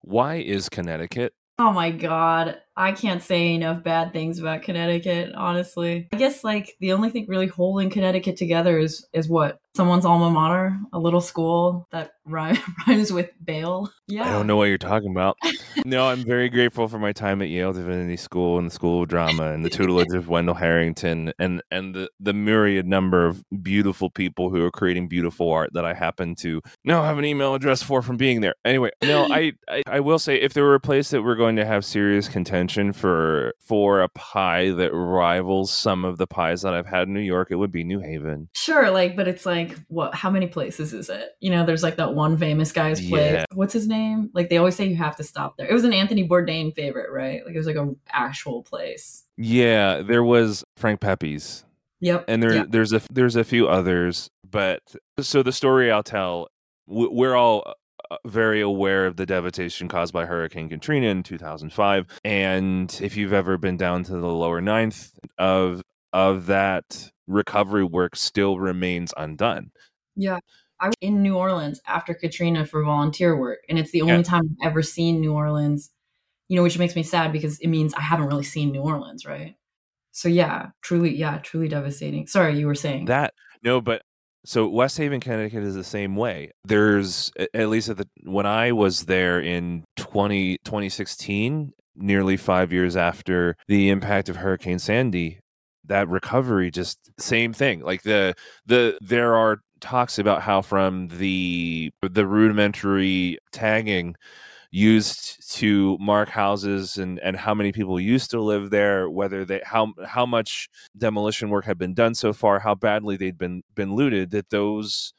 why is connecticut Oh my god. I can't say enough bad things about Connecticut, honestly. I guess like the only thing really holding Connecticut together is is what? Someone's alma mater, a little school that rhyme, rhymes with bail. Yeah. I don't know what you're talking about. no, I'm very grateful for my time at Yale Divinity School and the School of Drama and the tutelage of Wendell Harrington and and the, the myriad number of beautiful people who are creating beautiful art that I happen to now have an email address for from being there. Anyway, no, I, I, I will say if there were a place that we're going to have serious contention for for a pie that rivals some of the pies that I've had in New York, it would be New Haven. Sure, like, but it's like, what? How many places is it? You know, there's like that one famous guy's place. Yeah. What's his name? Like, they always say you have to stop there. It was an Anthony Bourdain favorite, right? Like, it was like an actual place. Yeah, there was Frank Pepe's. Yep. and there Yeah. there's a there's a few others but so the story i'll tell we're all Uh, very aware of the devastation caused by hurricane katrina in 2005 and if you've ever been down to the lower ninth of of that recovery work still remains undone Yeah. I was in New Orleans after Katrina for volunteer work, and it's the only Yeah. time I've ever seen New Orleans, you know, which makes me sad because it means I haven't really seen New Orleans, right? So, yeah, truly, yeah, truly devastating. Sorry, you were saying. that no but so west haven connecticut is the same way. There's at least at the when i was there in 20 2016 nearly five years after the impact of hurricane sandy that recovery just same thing. Like the the there are talks about how from the the rudimentary tagging used to mark houses and and how many people used to live there whether they how how much demolition work had been done so far how badly they'd been been looted that those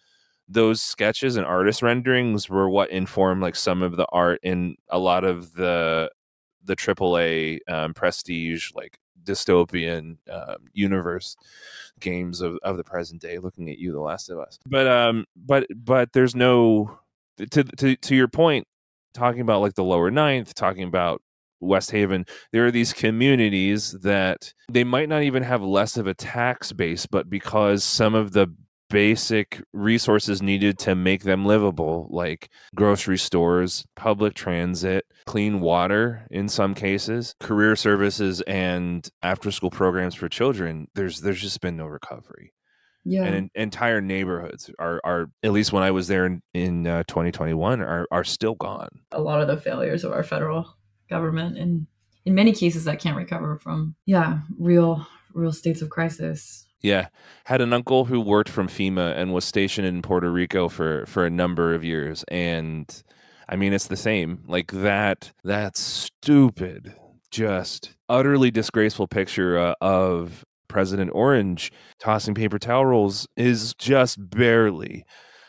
those sketches and artist renderings were what informed like some of the art in a lot of the the AAA um, prestige like dystopian um, universe games of, of the present day looking at you the last of us. But um but but there's no to to to your point talking about like the lower ninth talking about west haven there are these communities that they might not even have less of a tax base but because some of the basic resources needed to make them livable like grocery stores public transit clean water in some cases career services and after school programs for children there's there's just been no recovery yeah. and en- entire neighborhoods are are at least when I was there in in uh, 2021 are are still gone. a lot of the failures of our federal government and in many cases that can't recover from yeah real real states of crisis Yeah, had an uncle who worked from FEMA and was stationed in Puerto Rico for for a number of years, and I mean it's the same. Like that that stupid, just utterly disgraceful picture uh, of President Orange tossing paper towel rolls is just barely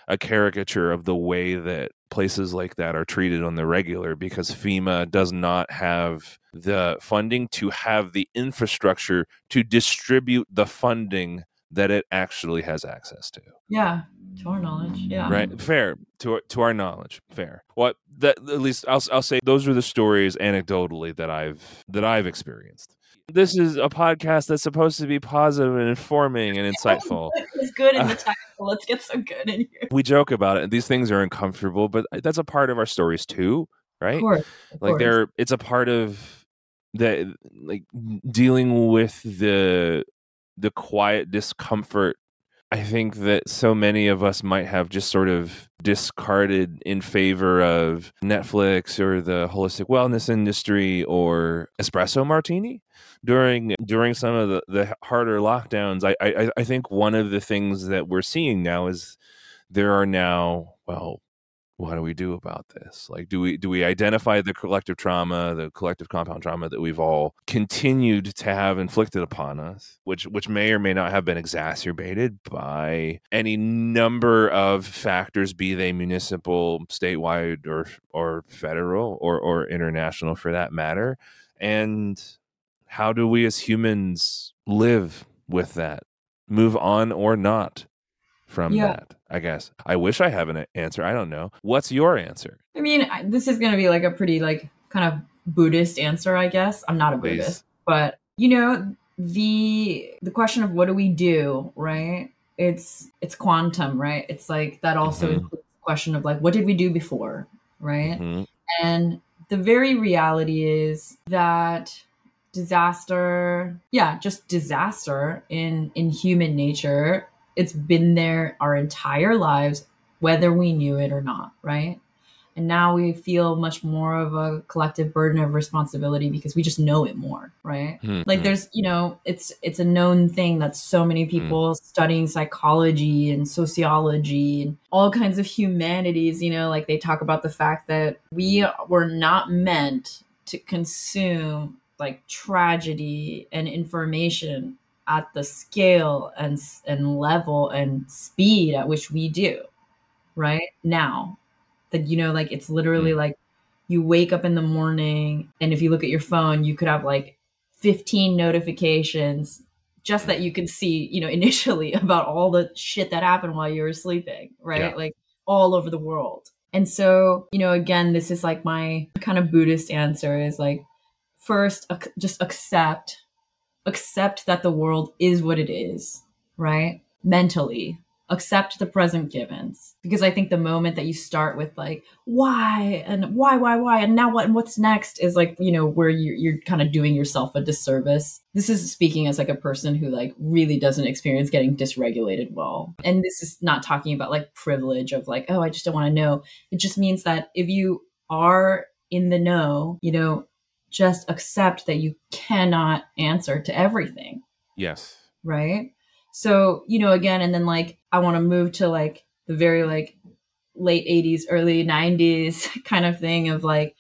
a caricature of the way that places like that are treated on the regular because FEMA does not have the funding to have the infrastructure to distribute the funding that it actually has access to. yeah to our knowledge yeah Right? Fair to our- to our knowledge. Fair. What that at least I'll I'll say those are the stories anecdotally that I've that I've experienced. This is a podcast that's supposed to be positive and informing and insightful. it's good in the title let's get some good in here we joke about it. These things are uncomfortable, but uh, that's a part of our stories too, right? of course, of like course. they're it's a part of that like dealing with the the quiet discomfort i think that so many of us might have just sort of discarded in favor of netflix or the holistic wellness industry or espresso martini? During during some of the, the harder lockdowns I, I i think one of the things that we're seeing now is there are now well what do we do about this? Like do we do we identify the collective trauma the collective compound trauma that we've all continued to have inflicted upon us which which may or may not have been exacerbated by any number of factors be they municipal statewide or or federal or or international for that matter? And how do we as humans live with that? Move on or not from Yeah. that i guess i wish i have an answer i don't know what's your answer i mean I- this is going to be like a pretty like kind of buddhist answer i guess i'm not a Please. buddhist but you know the the question of what do we do right it's it's quantum right it's like that also Mhm. includes the question of like what did we do before right Mhm. and the very reality is that disaster, yeah, just disaster in in human nature, it's been there our entire lives whether we knew it or not, right? And now we feel much more of a collective burden of responsibility because we just know it more, right? Mhm. Like there's, you know, it's it's a known thing that so many people studying psychology and sociology and all kinds of humanities, you know, like they talk about the fact that we were not meant to consume like tragedy and information at the scale and and level and speed at which we do right now. That you know like it's literally mm. like you wake up in the morning and if you look at your phone you could have like 15 notifications just that you could see you know initially about all the shit that happened while you were sleeping right? Yeah. like all over the world. And so you know again this is like my kind of buddhist answer is like first ac- just accept accept that the world is what it is right? Mentally accept the present givens. Because i think the moment that you start with like why and why why why and now what and what's next is like you know where you're, you're kind of doing yourself a disservice. This is speaking as like a person who like really doesn't experience getting dysregulated well. And this is not talking about like privilege of like oh i just don't want to know. It just means that if you are in the know you know just accept that you cannot answer to everything Yes. right so you know again and then like i want to move to like the very like late 80s early 90s kind of thing of like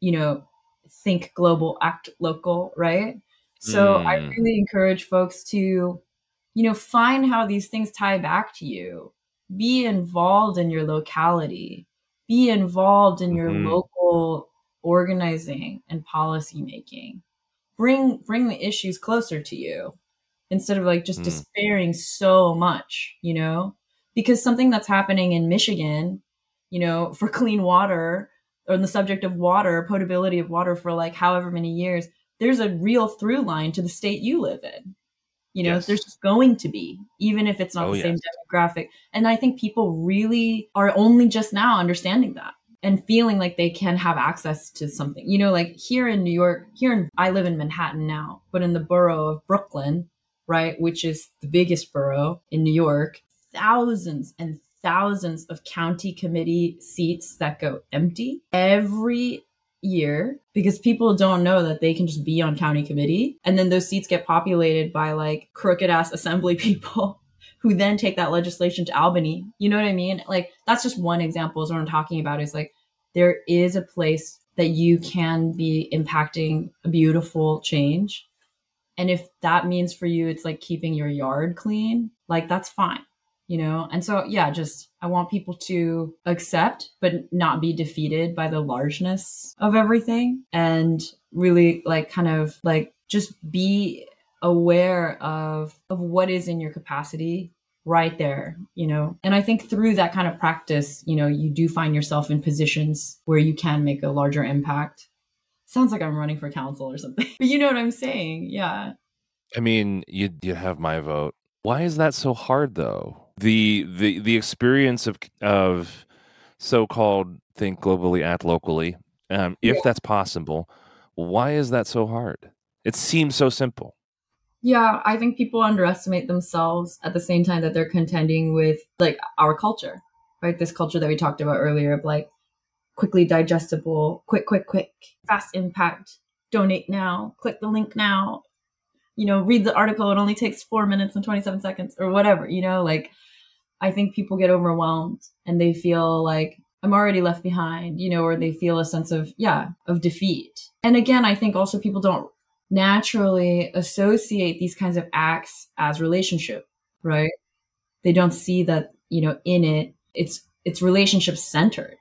you know think global act local right so i Mm. really encourage folks to you know find how these things tie back to you be involved in your locality be involved in your Mhm. local organizing and policy making bring bring the issues closer to you instead of like just Mm. despairing so much you know because something that's happening in michigan you know for clean water or the subject of water potability of water for like however many years there's a real through line to the state you live in you know Yes. there's just going to be even if it's not Oh, the same yes. demographic and i think people really are only just now understanding that and feeling like they can have access to something. You know like here in new york here in i live in manhattan now but in the borough of brooklyn right which is the biggest borough in new york thousands and thousands of county committee seats that go empty every year because people don't know that they can just be on county committee. And then those seats get populated by like crooked ass assembly people who then take that legislation to Albany. You know what I mean? Like that's just one example is what I'm talking about is like there is a place that you can be impacting a beautiful change. And if that means for you it's like keeping your yard clean, like that's fine. You know? And so yeah, just I want people to accept but not be defeated by the largeness of everything and really like kind of like just be aware of of what is in your capacity right there you know and i think through that kind of practice you know you do find yourself in positions where you can make a larger impact sounds like i'm running for council or something but you know what i'm saying yeah I mean, you you have my vote. Why is that so hard though? The the the experience of of so-called think globally, act locally. Um, if Yeah. that's possible, why is that so hard? It seems so simple. Yeah i think people underestimate themselves at the same time that they're contending with like our culture right? This culture that we talked about earlier of like quickly digestible quick quick quick fast impact donate now click the link now you know read the article it only takes four minutes and 27 seconds or whatever you know? Like i think people get overwhelmed and they feel like i'm already left behind you know or they feel a sense of yeah of defeat. And again i think also people don't naturally associate these kinds of acts as relationship right? They don't see that you know in it it's it's relationship centered.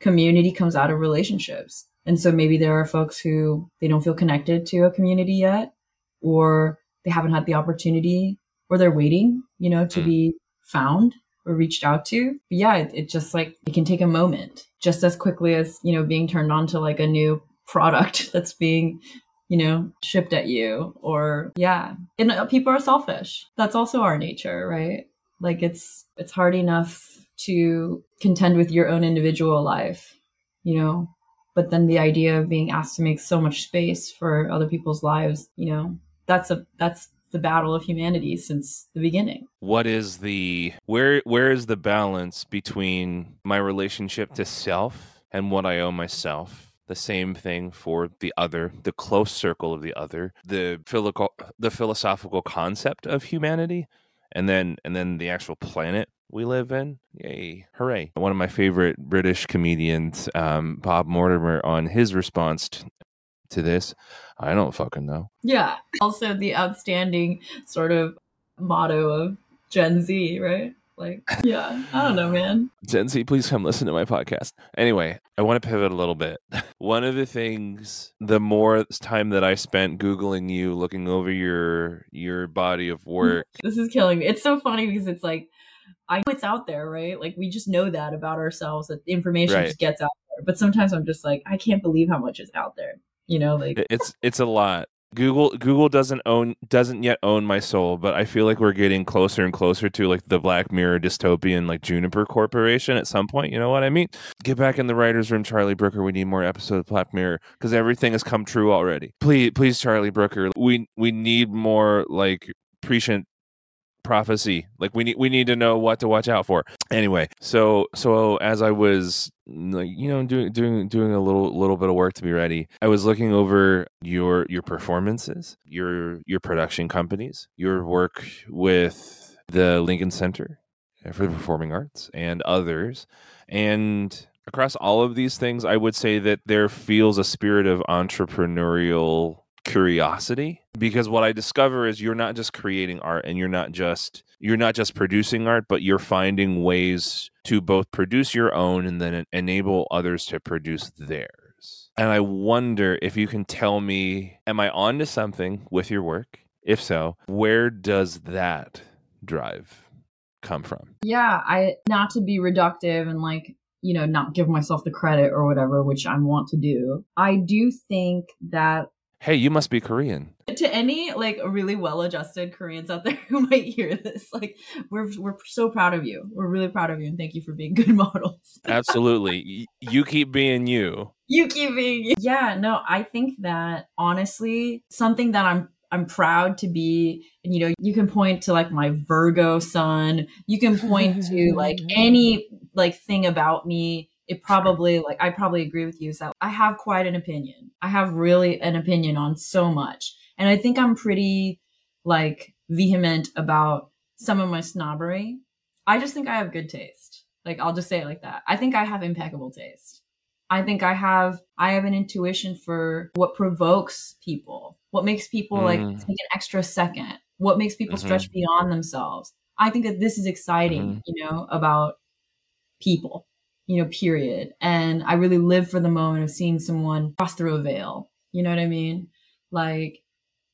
Community comes out of relationships. And so maybe there are folks who they don't feel connected to a community yet or they haven't had the opportunity or they're waiting you know to Mm. be found or reached out to. But yeah it, it just like it can take a moment just as quickly as you know being turned on to like a new product that's being you know shipped at you or yeah. And uh, people are selfish. That's also our nature right? Like it's it's hard enough to contend with your own individual life you know? But then the idea of being asked to make so much space for other people's lives you know that's a that's the battle of humanity since the beginning. What is the where where is the balance between my relationship to self and what i owe myself the same thing for the other the close circle of the other the philo- the philosophical concept of humanity and then and then the actual planet we live in. Yay, hooray. One of my favorite British comedians, um, Bob Mortimer, on his response t- to this, I don't fucking know. Yeah. Also, the outstanding sort of motto of Gen Z, right? Like, yeah, I don't know, man. Gen Z, please come listen to my podcast. Anyway, I want to pivot a little bit. One of the things, the more time that I spent Googling you, looking over your your body of work. This is killing me. It's so funny because it's like I know it's out there, right? Like we just know that about ourselves that information right. just gets out there. But sometimes I'm just like, I can't believe how much is out there. You know, like it's it's a lot. Google Google doesn't own doesn't yet own my soul, but I feel like we're getting closer and closer to like the Black Mirror dystopian like Juniper Corporation at some point. You know what I mean? Get back in the writers' room, Charlie Brooker. We need more episodes of Black Mirror because everything has come true already. Please, please, Charlie Brooker. We we need more like prescient prophecy. Like we need we need to know what to watch out for. Anyway so so as i was mm, like you know doing doing doing a little little bit of work to be ready i was looking over your your performances your your production companies your work with the lincoln center for the performing arts and others. And across all of these things i would say that there feels a spirit of entrepreneurial curiosity because what I discover is you're not just creating art and you're not just you're not just producing art but you're finding ways to both produce your own and then enable others to produce theirs. And I wonder if you can tell me am I on to something with your work? If so, where does that drive come from? Yeah, I not to be reductive and like you know, not give myself the credit or whatever, which I want to do. I do think that hey, you must be Korean. To any like really well-adjusted Koreans out there who might hear this, like we're we're so proud of you. We're really proud of you, and thank you for being good models. Absolutely, you keep being you. You keep being you. Yeah, no, I think that honestly, something that I'm I'm proud to be, and you know, you can point to like my Virgo sun. You can point to like any like thing about me it probably like I probably agree with you is that I have quite an opinion. I have really an opinion on so much. And I think I'm pretty like vehement about some of my snobbery. I just think I have good taste. Like I'll just say it like that. I think I have impeccable taste. I think I have I have an intuition for what provokes people, what makes people mm. like take an extra second, what makes people mm-hmm. stretch beyond themselves. I think that this is exciting, mm-hmm. you know, about people you know, period. And I really live for the moment of seeing someone cross through a veil. You know what I mean? Like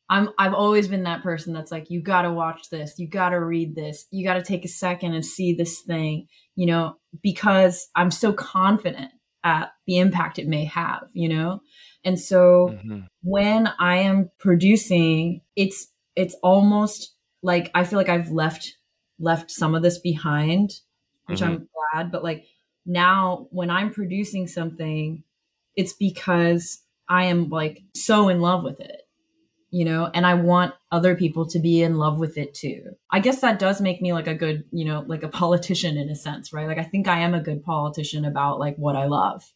I'm I've always been that person that's like, you gotta watch this, you gotta read this, you gotta take a second and see this thing, you know, because I'm so confident at the impact it may have, you know? And so mm-hmm. when I am producing, it's it's almost like I feel like I've left left some of this behind, which mm-hmm. I'm glad, but like now when I'm producing something, it's because I am like so in love with it, you know, and I want other people to be in love with it too. I guess that does make me like a good, you know, like a politician in a sense, right? Like I think I am a good politician about like what I love.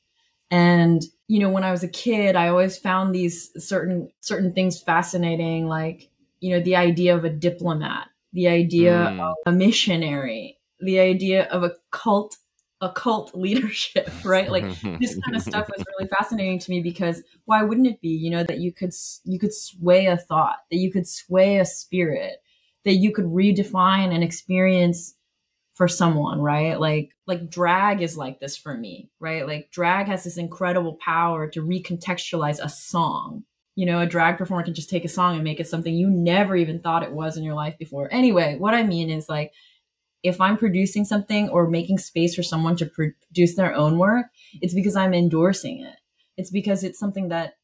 And you know, when I was a kid, I always found these certain certain things fascinating like, you know, the idea of a diplomat, the idea mm. of a missionary, the idea of a cult occult leadership, right? Like this kind of stuff was really fascinating to me because why wouldn't it be? You know that you could you could sway a thought, that you could sway a spirit, that you could redefine an experience for someone, right? Like like drag is like this for me, right? Like drag has this incredible power to recontextualize a song. You know, a drag performer can just take a song and make it something you never even thought it was in your life before. Anyway, what I mean is like if I'm producing something or making space for someone to produce their own work, it's because I'm endorsing it. It's because it's something that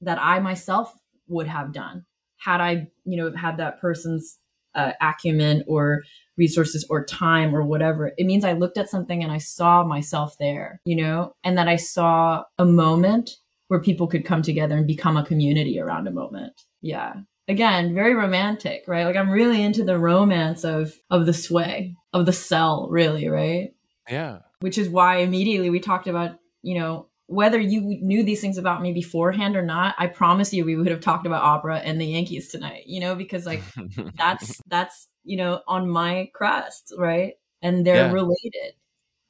that I myself would have done had I, you know, had that person's uh, acumen or resources or time or whatever. It means I looked at something and I saw myself there, you know, and that I saw a moment where people could come together and become a community around a moment. Yeah. Again, very romantic, right? Like I'm really into the romance of of the sway, of the sell, really, right? Yeah. Which is why immediately we talked about, you know, whether you knew these things about me beforehand or not, I promise you we would have talked about opera and the Yankees tonight, you know, because like that's that's, you know, on my crest, right? And they're Yeah. related.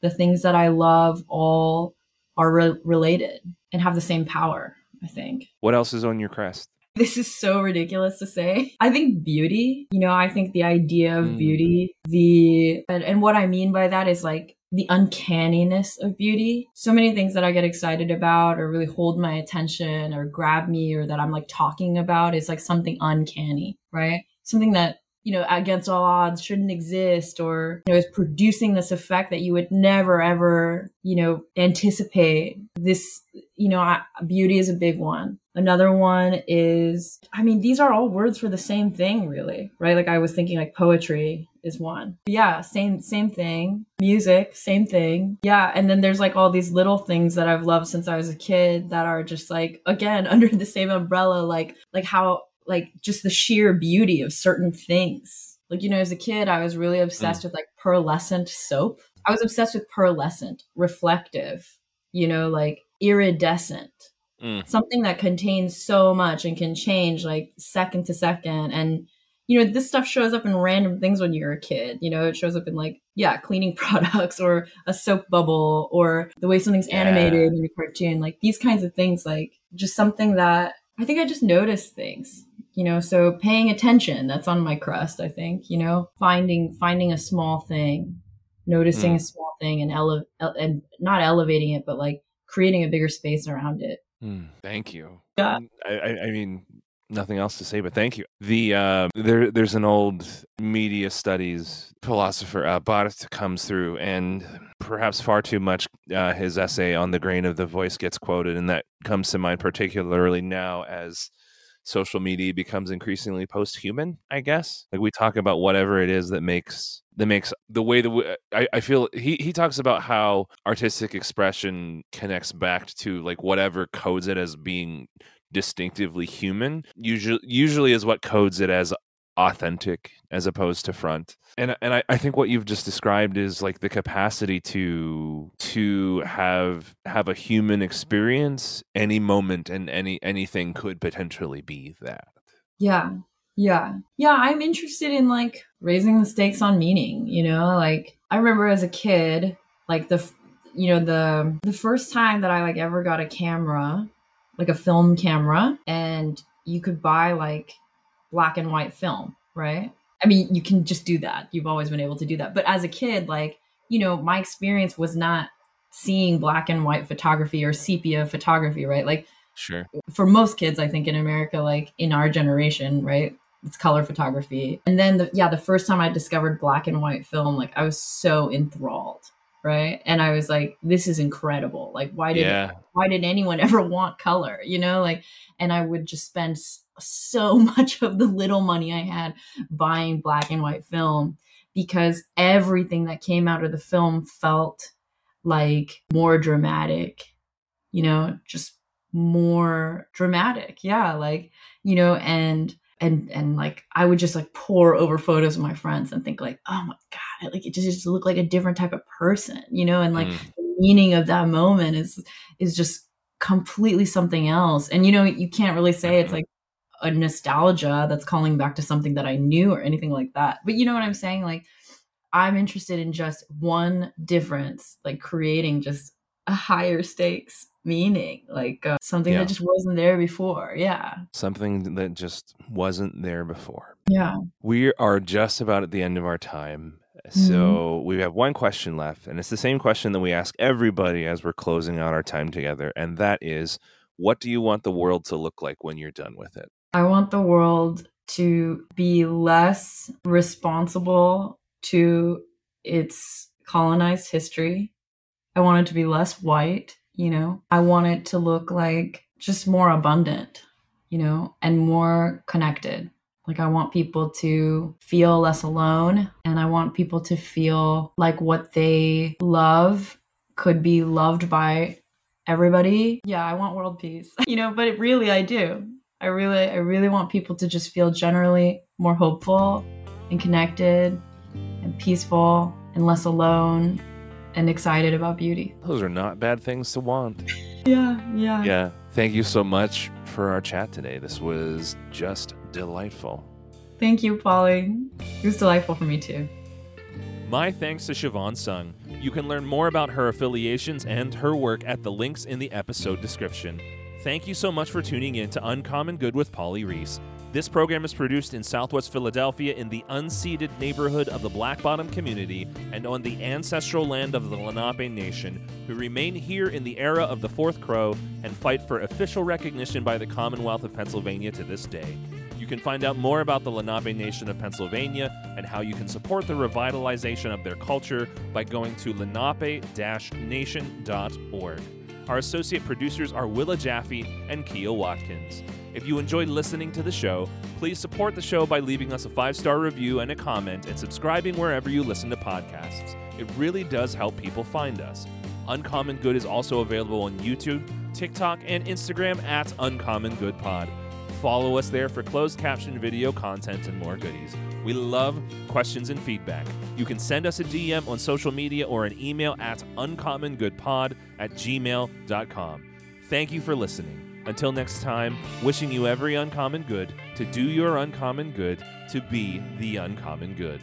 The things that I love all are re- related and have the same power, I think. what else is on your crest? This is so ridiculous to say. I think beauty, you know, I think the idea of Mm. beauty, the and, and what I mean by that is like the uncanniness of beauty. So many things that I get excited about or really hold my attention or grab me or that I'm like talking about is like something uncanny, right? Something that you know, against all odds shouldn't exist or, you know, is producing this effect that you would never ever, you know, anticipate. This, you know, I, beauty is a big one. Another one is, I mean, these are all words for the same thing, really, right? Like I was thinking like poetry is one. Yeah, same, same thing. Music, same thing. Yeah. And then there's like all these little things that I've loved since I was a kid that are just like, again, under the same umbrella, like, like how like just the sheer beauty of certain things. Like, you know, as a kid, I was really obsessed with like pearlescent soap. I was obsessed with pearlescent, reflective, you know, like iridescent, Mm. something that contains so much and can change like second to second. And, you know, this stuff shows up in random things when you're a kid. You know, it shows up in like, yeah, cleaning products or a soap bubble or the way something's Yeah. animated in a cartoon. Like these kinds of things, like just something that I think I just notice things you know so paying attention that's on my crust i think you know finding finding a small thing noticing Mm. a small thing and ele- and not elevating it but like creating a bigger space around it Mm, thank you. Yeah. I, I, I mean, nothing else to say, but thank you. The uh, there there's an old media studies philosopher, uh, Barthes, comes through, and perhaps far too much uh, his essay on the grain of the voice gets quoted, and that comes to mind particularly now as social media becomes increasingly post-human i guess. Like we talk about whatever it is that makes that makes the way that we, uh, I, I feel he, he talks about how artistic expression connects back to like whatever codes it as being distinctively human. Usually usually is what codes it as authentic as opposed to front. And and I, I think what you've just described is like the capacity to to have have a human experience any moment and any anything could potentially be that. Yeah. Yeah. Yeah i'm interested in like raising the stakes on meaning you know? Like i remember as a kid like the you know the the first time that i like ever got a camera like a film camera and you could buy like black and white film right? I mean you can just do that. You've always been able to do that. But as a kid like you know my experience was not seeing black and white photography or sepia photography right? Like sure. for most kids i think in america like in our generation right it's color photography. And then the, yeah the first time i discovered black and white film like i was so enthralled right? And i was like this is incredible. Like why did yeah. why did anyone ever want color you know? Like and i would just spend so much of the little money i had buying black and white film because everything that came out of the film felt like more dramatic you know just more dramatic. Yeah like you know and and and like i would just like pour over photos of my friends and think like oh my god like it just, just looked like a different type of person you know and like Mm. the meaning of that moment is is just completely something else. And you know you can't really say it's like a nostalgia that's calling back to something that i knew or anything like that. But you know what i'm saying? Like i'm interested in just one difference like creating just a higher stakes meaning like uh, something Yeah. that just wasn't there before. Yeah. Something that just wasn't there before. Yeah. We are just about at the end of our time so we have one question left and it's the same question that we ask everybody as we're closing out our time together and that is what do you want the world to look like when you're done with it I want the world to be less responsible to its colonized history. I want it to be less white, you know. I want it to look like just more abundant, you know, and more connected. Like, I want people to feel less alone, and I want people to feel like what they love could be loved by everybody. Yeah, I want world peace, you know, but really, I do. I really, I really want people to just feel generally more hopeful and connected and peaceful and less alone and excited about beauty. Those are not bad things to want. Yeah, yeah. Yeah. Thank you so much for our chat today. This was just delightful. Thank you, Polly. It was delightful for me too. My thanks to Siobahn Sung. You can learn more about her affiliations and her work at the links in the episode description. Thank you so much for tuning in to Uncommon Good with Polly Reese. This program is produced in Southwest Philadelphia in the unceded neighborhood of the Black Bottom community and on the ancestral land of the Lenape Nation, who remain here in the era of the Fourth Crow and fight for official recognition by the Commonwealth of Pennsylvania to this day. You can find out more about the Lenape Nation of Pennsylvania and how you can support the revitalization of their culture by going to lenape-nation.org. Our associate producers are Willa Jaffe and Kia Watkins. If you enjoyed listening to the show, please support the show by leaving us a five star review and a comment and subscribing wherever you listen to podcasts. It really does help people find us. Uncommon Good is also available on YouTube, TikTok, and Instagram at Uncommon Good Pod. Follow us there for closed caption video content and more goodies. We love questions and feedback. You can send us a DM on social media or an email at uncommongoodpod at gmail.com. Thank you for listening. Until next time, wishing you every uncommon good to do your uncommon good to be the uncommon good.